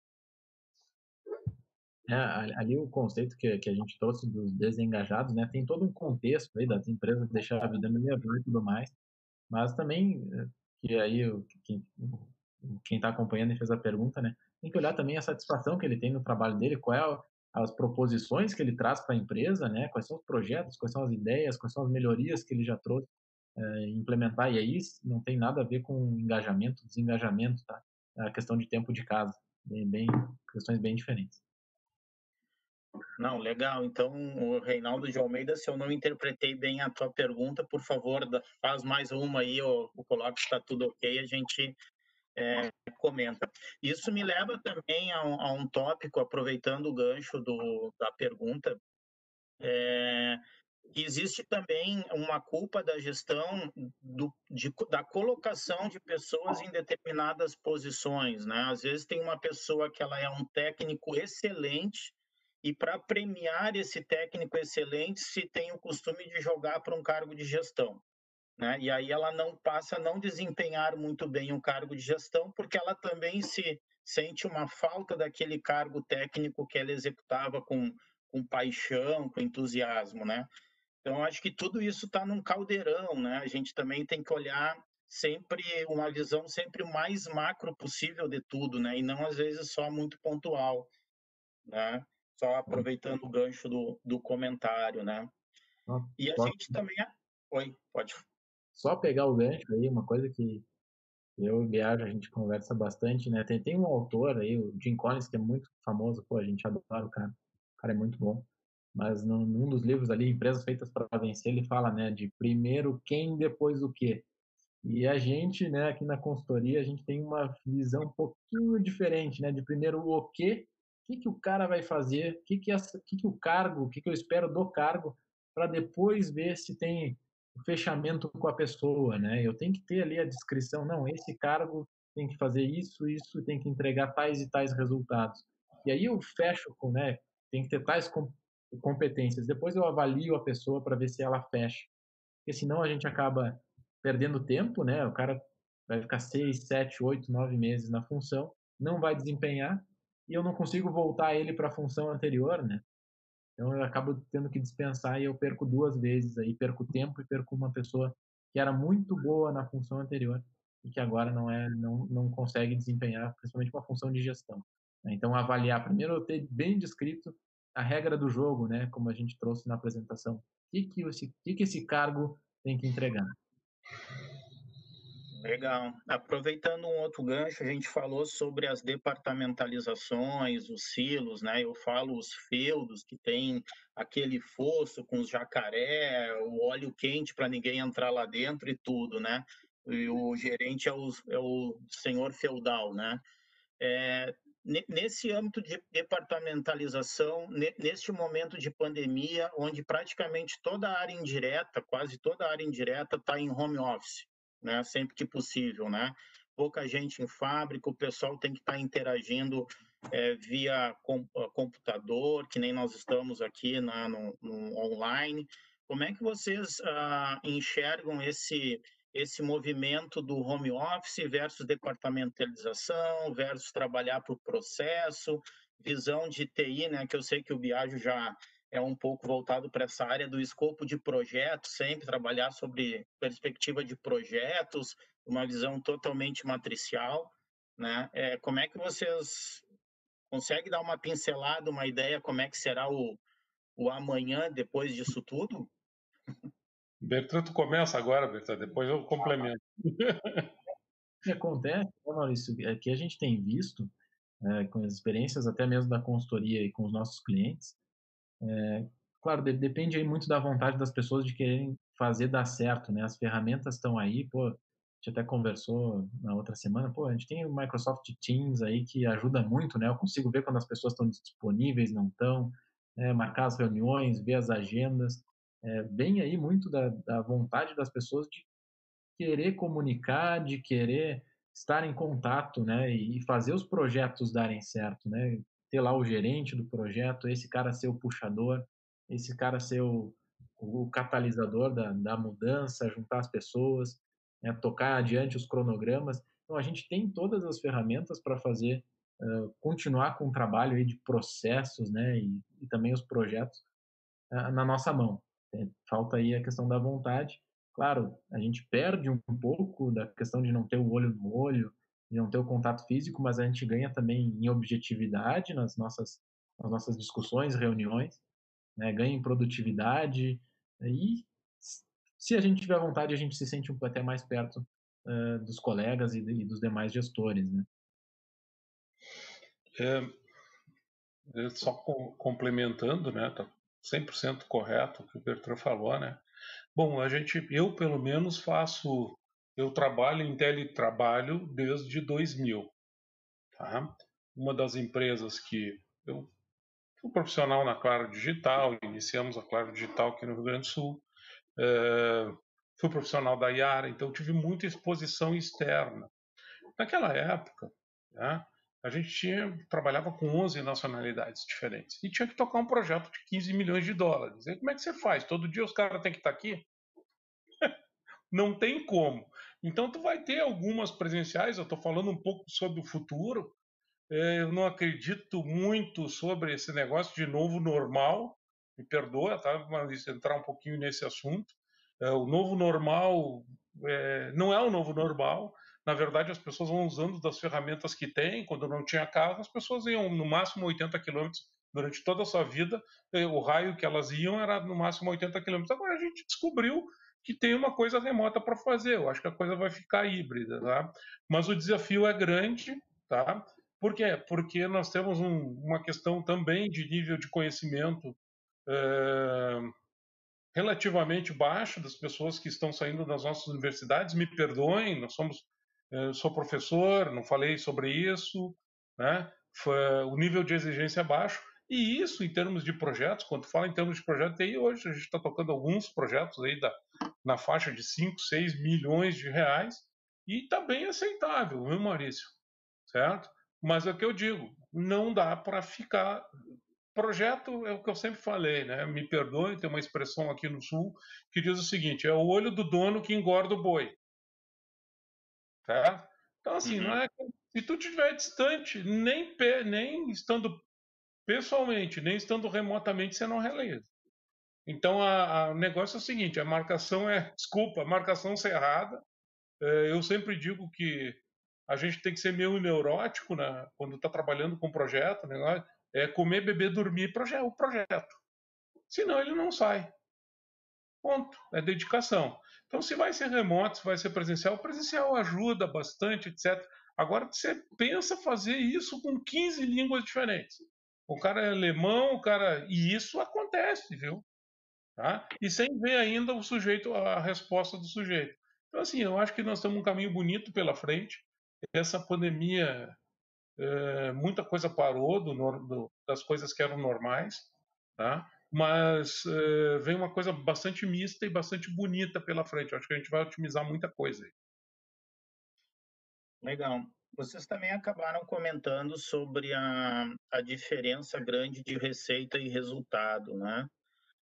S3: É, ali o conceito que, que a gente trouxe dos desengajados, né, tem todo um contexto aí das empresas deixar a vida melhor e tudo mais, mas também, eh, que aí quem está acompanhando e fez a pergunta, né, tem que olhar também a satisfação que ele tem no trabalho dele, qual é as proposições que ele traz para a empresa, né? Quais são os projetos, quais são as ideias, quais são as melhorias que ele já trouxe é, implementar. E aí não tem nada a ver com engajamento, desengajamento, tá? É a questão de tempo de casa, bem, bem questões bem diferentes.
S1: Não, legal. Então, o Reinaldo de Almeida, se eu não interpretei bem a tua pergunta, por favor, faz mais uma aí, coloca se está tudo ok, a gente é, comenta. Isso me leva também a um, a um, tópico, aproveitando o gancho do, da pergunta, é, existe também uma culpa da gestão do, de, da colocação de pessoas em determinadas posições, né? Às vezes tem uma pessoa que ela é um técnico excelente e para premiar esse técnico excelente se tem o costume de jogar para um cargo de gestão né? E aí ela não passa a não desempenhar muito bem um cargo de gestão, porque ela também se sente uma falta daquele cargo técnico que ela executava com, com paixão, com entusiasmo, né? Então, acho que tudo isso está num caldeirão, né? A gente também tem que olhar sempre uma visão sempre o mais macro possível de tudo, né? E não às vezes só muito pontual, né? Só aproveitando o gancho do, do comentário, né? E a gente também... Oi, pode
S3: só pegar o gancho aí, uma coisa que eu e Biagio, a gente conversa bastante, né? Tem, tem um autor aí, o Jim Collins, que é muito famoso, pô, a gente adora o cara, o cara é muito bom. mas num, num dos livros ali, Empresas Feitas para Vencer, ele fala, né, de primeiro quem, depois o quê. E a gente, né, aqui na consultoria, a gente tem uma visão um pouquinho diferente, né, de primeiro o quê, o que, que o cara vai fazer, o que, que, que, que o cargo, o que, que eu espero do cargo, para depois ver se tem fechamento com a pessoa, né? Eu tenho que ter ali a descrição, não, esse cargo tem que fazer isso, isso, tem que entregar tais e tais resultados. E aí eu fecho com, né, tem que ter tais competências. Depois eu avalio a pessoa para ver se ela fecha. Porque senão a gente acaba perdendo tempo, né? O cara vai ficar seis, sete, oito, nove meses na função, não vai desempenhar e eu não consigo voltar ele para a função anterior, né? Então eu acabo tendo que dispensar e eu perco duas vezes aí, perco tempo e perco uma pessoa que era muito boa na função anterior e que agora não é, não, não consegue desempenhar, principalmente uma função de gestão. Né? Então avaliar primeiro eu ter bem descrito a regra do jogo, né, como a gente trouxe na apresentação. O que, que, esse, que, que esse cargo tem que entregar?
S1: Legal. Aproveitando um outro gancho, a gente falou sobre as departamentalizações, os silos, né? Eu falo os feudos, que tem aquele fosso com os jacaré, o óleo quente para ninguém entrar lá dentro e tudo, né? E o gerente é o, é o senhor feudal, né? É, nesse âmbito de departamentalização, neste momento de pandemia, onde praticamente toda a área indireta, quase toda a área indireta está em home office, né? sempre que possível, né? pouca gente em fábrica, o pessoal tem que estar tá interagindo é, via com, computador, que nem nós estamos aqui na, no, no online. Como é que vocês ah, enxergam esse esse movimento do home office versus departamentalização, versus trabalhar o processo, visão de TI, né, que eu sei que o Biagio já é um pouco voltado para essa área do escopo de projetos, sempre trabalhar sobre perspectiva de projetos, uma visão totalmente matricial, né? É, como é que vocês conseguem dar uma pincelada, uma ideia, como é que será o, o amanhã depois disso tudo?
S2: Bertrand, tu começa agora, Bertrand, depois eu complemento. (laughs)
S3: O que acontece, né, Maurício, é que a gente tem visto, é, com as experiências até mesmo da consultoria e com os nossos clientes, é, claro, de, depende aí muito da vontade das pessoas de quererem fazer dar certo, né? As ferramentas estão aí, pô, a gente até conversou na outra semana, pô, a gente tem o Microsoft Teams aí que ajuda muito, né? Eu consigo ver quando as pessoas estão disponíveis, não estão, né? marcar as reuniões, ver as agendas, é, vem aí muito da, da vontade das pessoas de querer comunicar, de querer estar em contato, né, e fazer os projetos darem certo, né, ter lá o gerente do projeto, esse cara ser o puxador, esse cara ser o, o catalisador da, da mudança, juntar as pessoas, né, tocar adiante os cronogramas. Então a gente tem todas as ferramentas para fazer uh, continuar com o trabalho aí de processos, né, e, e também os projetos uh, na nossa mão. É, falta aí a questão da vontade. Claro, a gente perde um pouco da questão de não ter o olho no olho, de não ter o contato físico, mas a gente ganha também em objetividade nas nossas, nas nossas discussões, reuniões, né? ganha em produtividade e se a gente tiver vontade, a gente se sente um, até mais perto uh, dos colegas e, e, dos demais gestores, né?
S2: É, só complementando, né? Tá 100% correto o que o Bertrand falou, né? Bom, a gente, eu pelo menos faço, eu trabalho em teletrabalho desde 2000, tá? Uma das empresas que eu fui profissional na Claro Digital, iniciamos a Claro Digital aqui no Rio Grande do Sul, é, fui profissional da Iara, então tive muita exposição externa. Naquela época, né, a gente tinha, trabalhava com 11 nacionalidades diferentes e tinha que tocar um projeto de 15 milhões de dólares. E como é que você faz? Todo dia os caras têm que estar aqui? (laughs) Não tem como. Então, tu vai ter algumas presenciais. Eu estou falando um pouco sobre o futuro. É, eu não acredito muito sobre esse negócio de novo normal. Me perdoa, tá? Mas entrar um pouquinho nesse assunto. É, o novo normal é, não é o novo normal na verdade, as pessoas vão usando das ferramentas que têm. Quando não tinha carro, as pessoas iam no máximo 80 quilômetros durante toda a sua vida. O raio que elas iam era no máximo 80 quilômetros. Agora a gente descobriu que tem uma coisa remota para fazer. Eu acho que a coisa vai ficar híbrida, tá? Mas o desafio é grande, tá? Por quê? Porque nós temos um, uma questão também de nível de conhecimento é, relativamente baixa das pessoas que estão saindo das nossas universidades. Me perdoem, nós somos, é, sou professor, não falei sobre isso, né? O nível de exigência é baixo. E isso, em termos de projetos, quando fala em termos de projetos, aí hoje a gente está tocando alguns projetos aí da, na faixa de 5, 6 milhões de reais, e está bem aceitável, viu, Maurício? Certo? Mas é o que eu digo, não dá para ficar. Projeto é o que eu sempre falei, né? Me perdoe, tem uma expressão aqui no Sul que diz o seguinte: é o olho do dono que engorda o boi. Certo? Então, assim, uhum. não é. Se tu estiver distante, nem, nem estando pessoalmente, nem estando remotamente, você não realiza. Então, o negócio é o seguinte: a marcação é, desculpa, a marcação cerrada. É, eu sempre digo que a gente tem que ser meio neurótico né, quando está trabalhando com projeto. Né, é comer, beber, dormir o projeto. Senão ele não sai. Ponto. É dedicação. Então, se vai ser remoto, se vai ser presencial, presencial ajuda bastante, etc. Agora, você pensa fazer isso com 15 línguas diferentes. O cara é alemão, o cara. E isso acontece, viu? Tá? E sem ver ainda o sujeito, a resposta do sujeito. Então, assim, eu acho que nós temos um caminho bonito pela frente. Essa pandemia, é, muita coisa parou do, do, das coisas que eram normais, tá? mas é, vem uma coisa bastante mista e bastante bonita pela frente. Eu acho que a gente vai otimizar muita coisa aí.
S1: Legal. Vocês também acabaram comentando sobre a, a diferença grande de receita e resultado, né?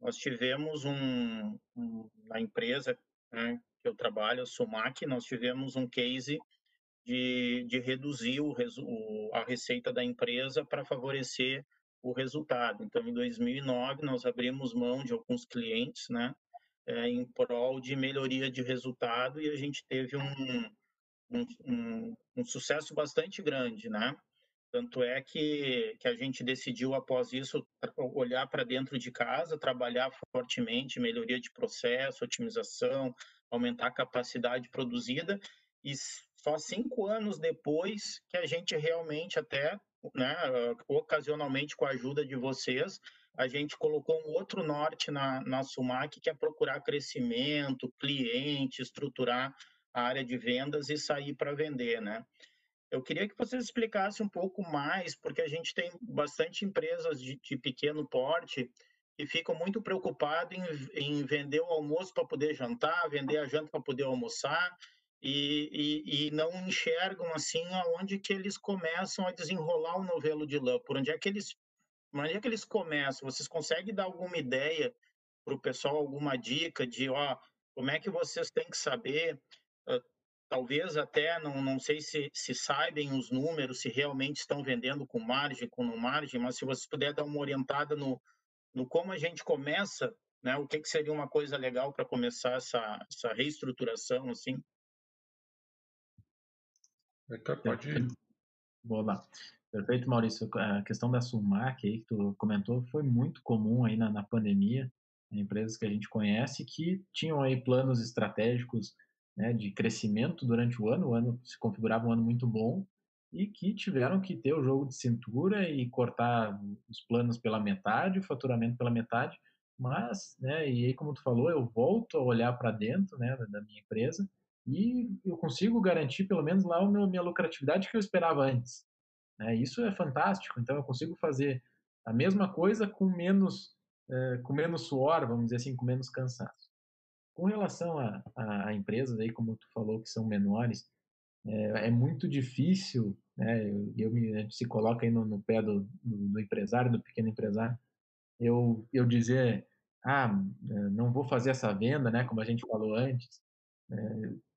S1: Nós tivemos um, um na empresa né, que eu trabalho, a Sumac, nós tivemos um case de, de reduzir o, o, a receita da empresa para favorecer o resultado. Então, em 2009, nós abrimos mão de alguns clientes, né, é, em prol de melhoria de resultado e a gente teve um, um, um, um sucesso bastante grande, né? Tanto é que, que a gente decidiu, após isso, olhar para dentro de casa, trabalhar fortemente, melhoria de processo, otimização, aumentar a capacidade produzida, e só cinco anos depois que a gente realmente até, né, ocasionalmente com a ajuda de vocês, a gente colocou um outro norte na, na Sumac, que é procurar crescimento, cliente, estruturar a área de vendas e sair para vender, né? Eu queria que vocês explicassem um pouco mais, porque a gente tem bastante empresas de, de pequeno porte que ficam muito preocupados em, em vender o almoço para poder jantar, vender a janta para poder almoçar, e, e, e, não enxergam assim aonde que eles começam a desenrolar o novelo de lã, por onde é que eles, onde é que eles começam? Vocês conseguem dar alguma ideia para o pessoal, alguma dica de, ó, como é que vocês têm que saber talvez até, não, não sei se, se sabem os números, se realmente estão vendendo com margem, com não margem, mas se você puder dar uma orientada no, no como a gente começa, né, o que, que seria uma coisa legal para começar essa, essa reestruturação, assim?
S2: Pode ir.
S3: Vou lá. Perfeito, Maurício. A questão da Sumac aí que tu comentou foi muito comum aí na, na pandemia. Empresas que a gente conhece que tinham aí planos estratégicos né, de crescimento durante o ano, o ano se configurava um ano muito bom, e que tiveram que ter o jogo de cintura e cortar os planos pela metade, o faturamento pela metade, mas, né, e aí como tu falou, eu volto a olhar para dentro, né, da minha empresa e eu consigo garantir pelo menos lá a minha lucratividade que eu esperava antes. Né? Isso é fantástico, então eu consigo fazer a mesma coisa com menos, é, com menos suor, vamos dizer assim, com menos cansaço. Com relação a, a, a, empresas aí, como tu falou, que são menores, é, é muito difícil, né? Eu, eu me se coloca aí no, no pé do, do, do, empresário, do pequeno empresário, eu eu dizer, ah, é, não vou fazer essa venda, né? Como a gente falou antes, é,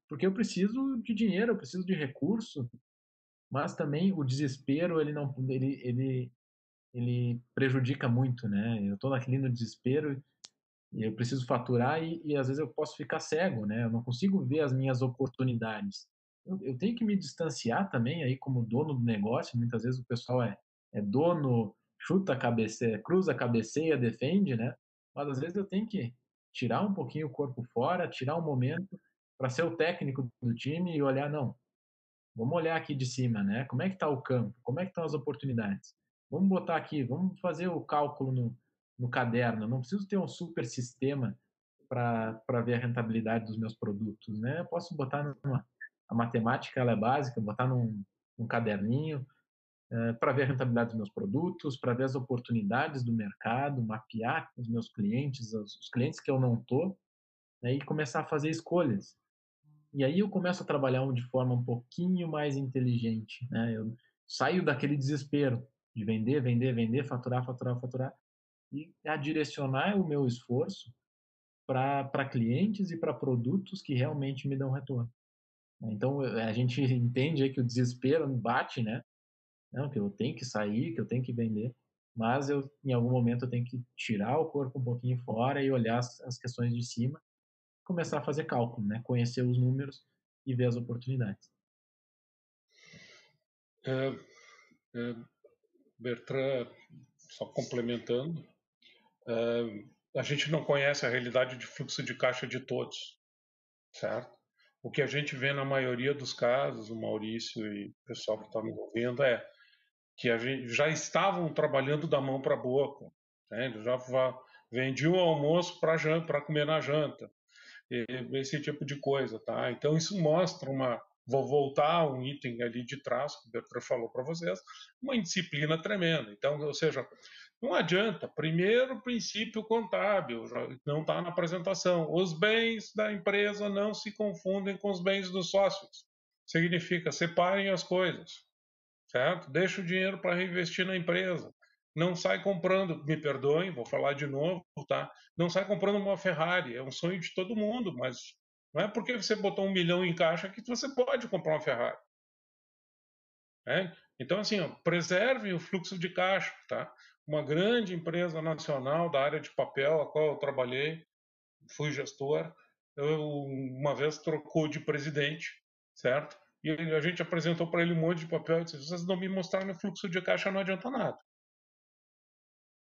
S3: porque eu preciso de dinheiro, eu preciso de recurso, mas também o desespero ele não ele ele ele prejudica muito, né? Eu estou naquele no desespero e eu preciso faturar e, e, às vezes eu posso ficar cego, né? Eu não consigo ver as minhas oportunidades. Eu, eu, tenho que me distanciar também aí como dono do negócio. Muitas vezes o pessoal é, é dono, chuta a cabeceia, cruza a cabeceia, defende, né? Mas às vezes eu tenho que tirar um pouquinho o corpo fora, tirar um momento para ser o técnico do time e olhar, não, vamos olhar aqui de cima, né? Como é que está o campo? Como é que estão as oportunidades? Vamos botar aqui, vamos fazer o cálculo no, no caderno. Eu não preciso ter um super sistema para ver a rentabilidade dos meus produtos, né? Eu posso botar numa a matemática ela é básica, botar num, num caderninho é, eh, para ver a rentabilidade dos meus produtos, para ver as oportunidades do mercado, mapear os meus clientes, os, os clientes que eu não tô, né, e começar a fazer escolhas. E aí eu começo a trabalhar de forma um pouquinho mais inteligente, né? Eu saio daquele desespero de vender, vender, vender, faturar, faturar, faturar e a direcionar o meu esforço para clientes e para produtos que realmente me dão retorno. Então a gente (laughs) entende que o desespero bate, né? Não, que eu tenho que sair, que eu tenho que vender, mas eu em algum momento eu tenho que tirar o corpo um pouquinho fora e olhar as, as questões de cima, começar a fazer cálculo, né? Conhecer os números e ver as oportunidades.
S2: É, é, Bertrand, só complementando, é, a gente não conhece a realidade de fluxo de caixa de todos, certo? O que a gente vê na maioria dos casos, o Maurício e o pessoal que está me ouvindo, é que a gente já estavam trabalhando da mão para a boca. Né? Já vendiam o almoço para comer na janta. Esse tipo de coisa, tá? Então isso mostra uma, vou voltar um item ali de trás que o Bertrand falou para vocês, uma indisciplina tremenda. Então, ou seja, não adianta. Primeiro princípio contábil, não está na apresentação. Os bens da empresa não se confundem com os bens dos sócios. Significa, separem as coisas, certo? Deixa o dinheiro para reinvestir na empresa. Não sai comprando, me perdoem, vou falar de novo, tá? Não sai comprando uma Ferrari, é um sonho de todo mundo, mas não é porque você botou um milhão em caixa que você pode comprar uma Ferrari. É? Então, assim, ó, preservem o fluxo de caixa, tá? Uma grande empresa nacional da área de papel, a qual eu trabalhei, fui gestor, eu, uma vez trocou de presidente, certo? E a gente apresentou para ele um monte de papel e disse: vocês não me mostrarem o fluxo de caixa, não adianta nada.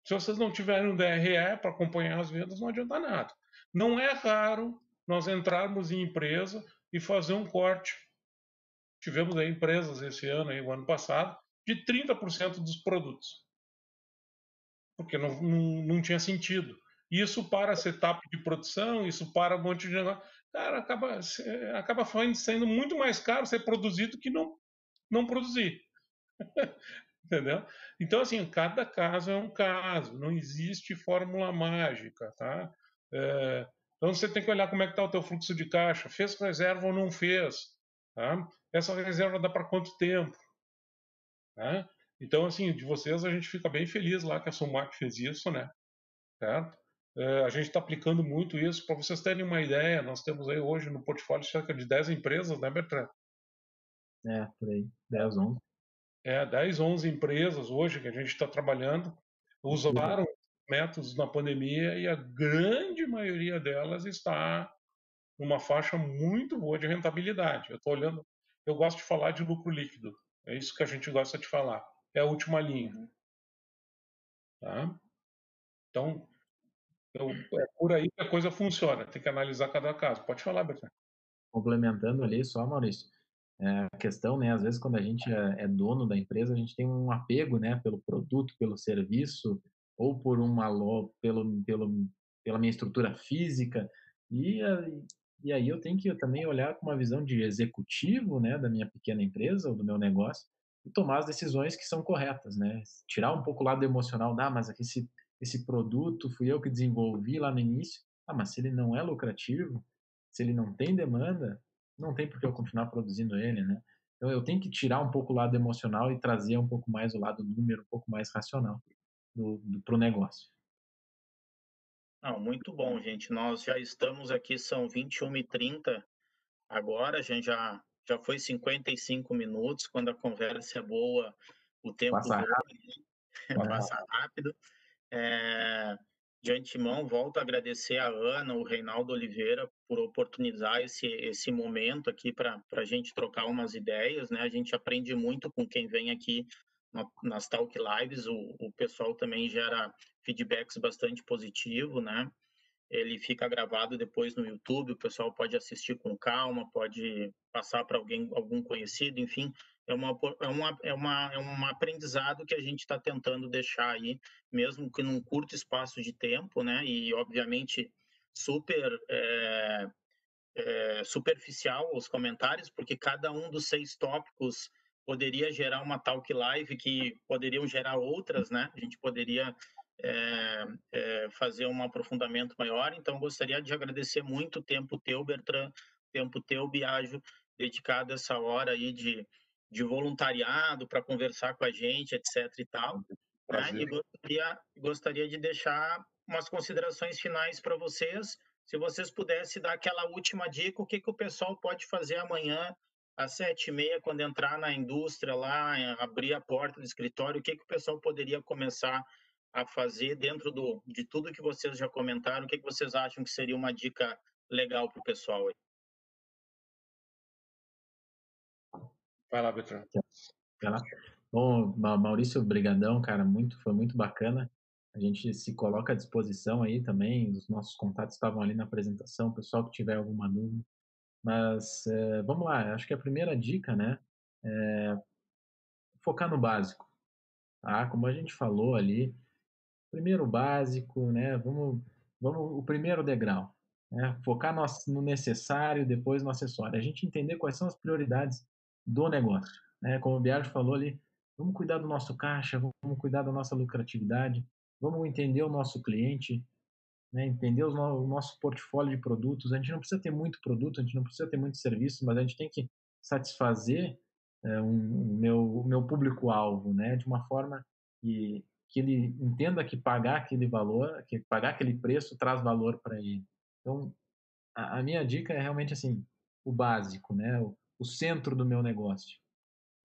S2: Se vocês não tiverem um DRE para acompanhar as vendas, não adianta nada. Não é raro nós entrarmos em empresa e fazer um corte. Tivemos aí empresas esse ano, aí, o ano passado, de 30% dos produtos porque não, não, não tinha sentido. Isso para setup de produção, isso para um monte de negócio. Cara, acaba, acaba sendo muito mais caro ser produzido que não, não produzir. (laughs) Entendeu? Então, assim, cada caso é um caso, não existe fórmula mágica, tá? É, então, você tem que olhar como é que está o teu fluxo de caixa. Fez reserva ou não fez? Tá? Essa reserva dá para quanto tempo? Tá? Então, assim, de vocês a gente fica bem feliz lá que a Sumac fez isso, né? Certo? É, a gente está aplicando muito isso. Para vocês terem uma ideia, nós temos aí hoje no portfólio cerca de 10 empresas, né, Bertrand?
S3: É, por aí, 10, 11.
S2: É, 10, 11 empresas hoje que a gente está trabalhando usaram métodos na pandemia e a grande maioria delas está numa faixa muito boa de rentabilidade. Eu estou olhando, eu gosto de falar de lucro líquido, é isso que a gente gosta de falar é a última linha. Uhum. Tá? Então, eu, é por aí que a coisa funciona. Tem que analisar cada caso. Pode falar, Bertrand.
S3: Complementando ali só, Maurício, é, a questão, né, às vezes quando a gente é, é, dono da empresa, a gente tem um apego, né, pelo produto, pelo serviço, ou por uma pelo, pelo, pela minha estrutura física, e, e aí eu tenho que também olhar com uma visão de executivo, né, da minha pequena empresa ou do meu negócio, tomar as decisões que são corretas, né? Tirar um pouco o lado emocional, ah, mas esse, esse produto fui eu que desenvolvi lá no início, ah, mas se ele não é lucrativo, se ele não tem demanda, não tem por que eu continuar produzindo ele, né? Então eu tenho que tirar um pouco o lado emocional e trazer um pouco mais o lado número, um pouco mais racional para o negócio.
S1: Ah, muito bom, gente. Nós já estamos aqui, são 21h30 agora, a gente já já foi 55 minutos, quando a conversa é boa, o tempo
S3: passa rápido. (laughs)
S1: passa rápido. É, de antemão, volto a agradecer a Ana, o Reinaldo Oliveira, por oportunizar esse, esse momento aqui para a gente trocar umas ideias. Né? A gente aprende muito com quem vem aqui nas Talk Lives, o, o pessoal também gera feedbacks bastante positivos, né? Ele fica gravado depois no YouTube, o pessoal pode assistir com calma, pode passar para alguém, algum conhecido, enfim, é, uma, é, uma, é, uma, é um aprendizado que a gente está tentando deixar aí, mesmo que num curto espaço de tempo, né? E, obviamente, super é, é, superficial os comentários, porque cada um dos seis tópicos poderia gerar uma talk live que poderiam gerar outras, né? A gente poderia é, é, fazer um aprofundamento maior. Então, gostaria de agradecer muito o tempo teu, Bertrand, tempo teu, Biagio, dedicado essa hora aí de, de voluntariado para conversar com a gente, etc e tal. Né? E gostaria, gostaria de deixar umas considerações finais para vocês. Se vocês pudessem dar aquela última dica, o que, que o pessoal pode fazer amanhã às sete e meia, quando entrar na indústria lá, abrir a porta do escritório, o que, que o pessoal poderia começar a fazer dentro do, de tudo que vocês já comentaram? O que, que vocês acham que seria uma dica legal para o pessoal aí?
S2: Vai lá, Bertrand.
S3: Vai lá. Bom, Maurício, brigadão, cara, muito, foi muito bacana. A gente se coloca à disposição aí também, os nossos contatos estavam ali na apresentação, o pessoal que tiver alguma dúvida. Mas é, vamos lá, acho que a primeira dica, né, é focar no básico. Tá? Como a gente falou ali, primeiro básico, né, vamos, vamos o primeiro degrau, né, focar no, no necessário, depois no acessório. A gente entender quais são as prioridades do negócio. Né? Como o Biagio falou ali, vamos cuidar do nosso caixa, vamos cuidar da nossa lucratividade, vamos entender o nosso cliente, né, entender o nosso portfólio de produtos. A gente não precisa ter muito produto, a gente não precisa ter muito serviço, mas a gente tem que satisfazer é, um, o meu, meu público-alvo, né, de uma forma que, que ele entenda que pagar aquele valor, que pagar aquele preço traz valor para ele. Então, a, a, minha dica é realmente assim, o básico, né, o, o centro do meu negócio,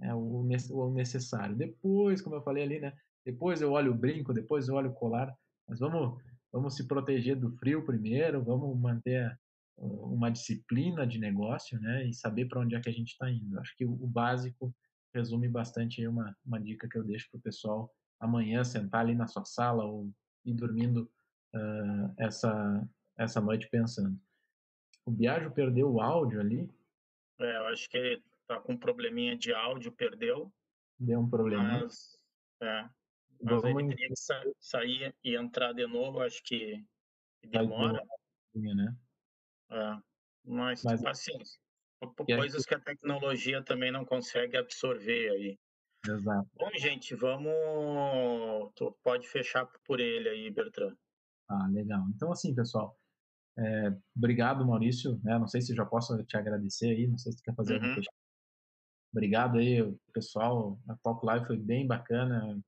S3: é o, o necessário. Depois, como eu falei ali, né, depois eu olho o brinco, depois eu olho o colar, mas vamos vamos se proteger do frio primeiro, vamos manter uma disciplina de negócio, né, e saber para onde é que a gente está indo. Acho que o, básico resume bastante uma, uma dica que eu deixo para o pessoal amanhã sentar ali na sua sala ou ir dormindo uh, essa essa noite pensando. O Biagio perdeu o áudio ali.
S1: É, eu acho que ele tá com um probleminha de áudio, perdeu.
S3: Deu um problema.
S1: Mas, é, mas Vamos ele teria que sair e entrar de novo, acho que demora.
S3: Né?
S1: É, mas, mas paciência. Coisas que a tecnologia também não consegue absorver aí.
S3: Exato.
S1: Bom, gente, vamos. Tu pode fechar por ele aí, Bertrand.
S3: Ah, legal. Então, assim, pessoal, é, obrigado, Maurício. Né? Não sei se já posso te agradecer aí, não sei se tu quer fazer uhum. Obrigado aí, pessoal. A Talk Live foi bem bacana.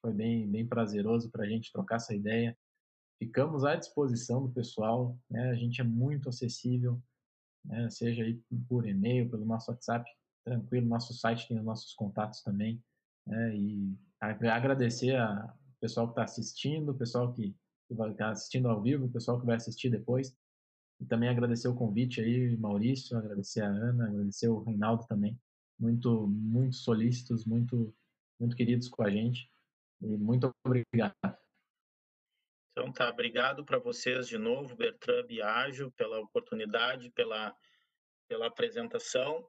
S3: Foi bem, bem prazeroso para a gente trocar essa ideia. Ficamos à disposição do pessoal, né? a gente é muito acessível, né? seja aí por e-mail, pelo nosso WhatsApp, tranquilo, nosso site tem os nossos contatos também. Né? E agradecer ao pessoal que está assistindo, o pessoal que, que vai estar tá assistindo ao vivo, o pessoal que vai assistir depois. E também agradecer o convite aí, Maurício, agradecer a Ana, agradecer o Reinaldo também, muito, muito solícitos, muito, muito queridos com a gente. E muito obrigado.
S1: Então tá, obrigado para vocês de novo, Bertrand Biagio, pela oportunidade, pela, pela apresentação.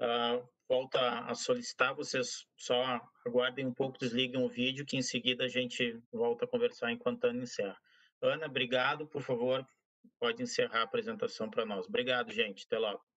S1: Uh, volta a solicitar, vocês só aguardem um pouco, desliguem o vídeo, que em seguida a gente volta a conversar enquanto Ana encerra. Ana, obrigado, por favor, pode encerrar a apresentação para nós. Obrigado, gente. Até logo.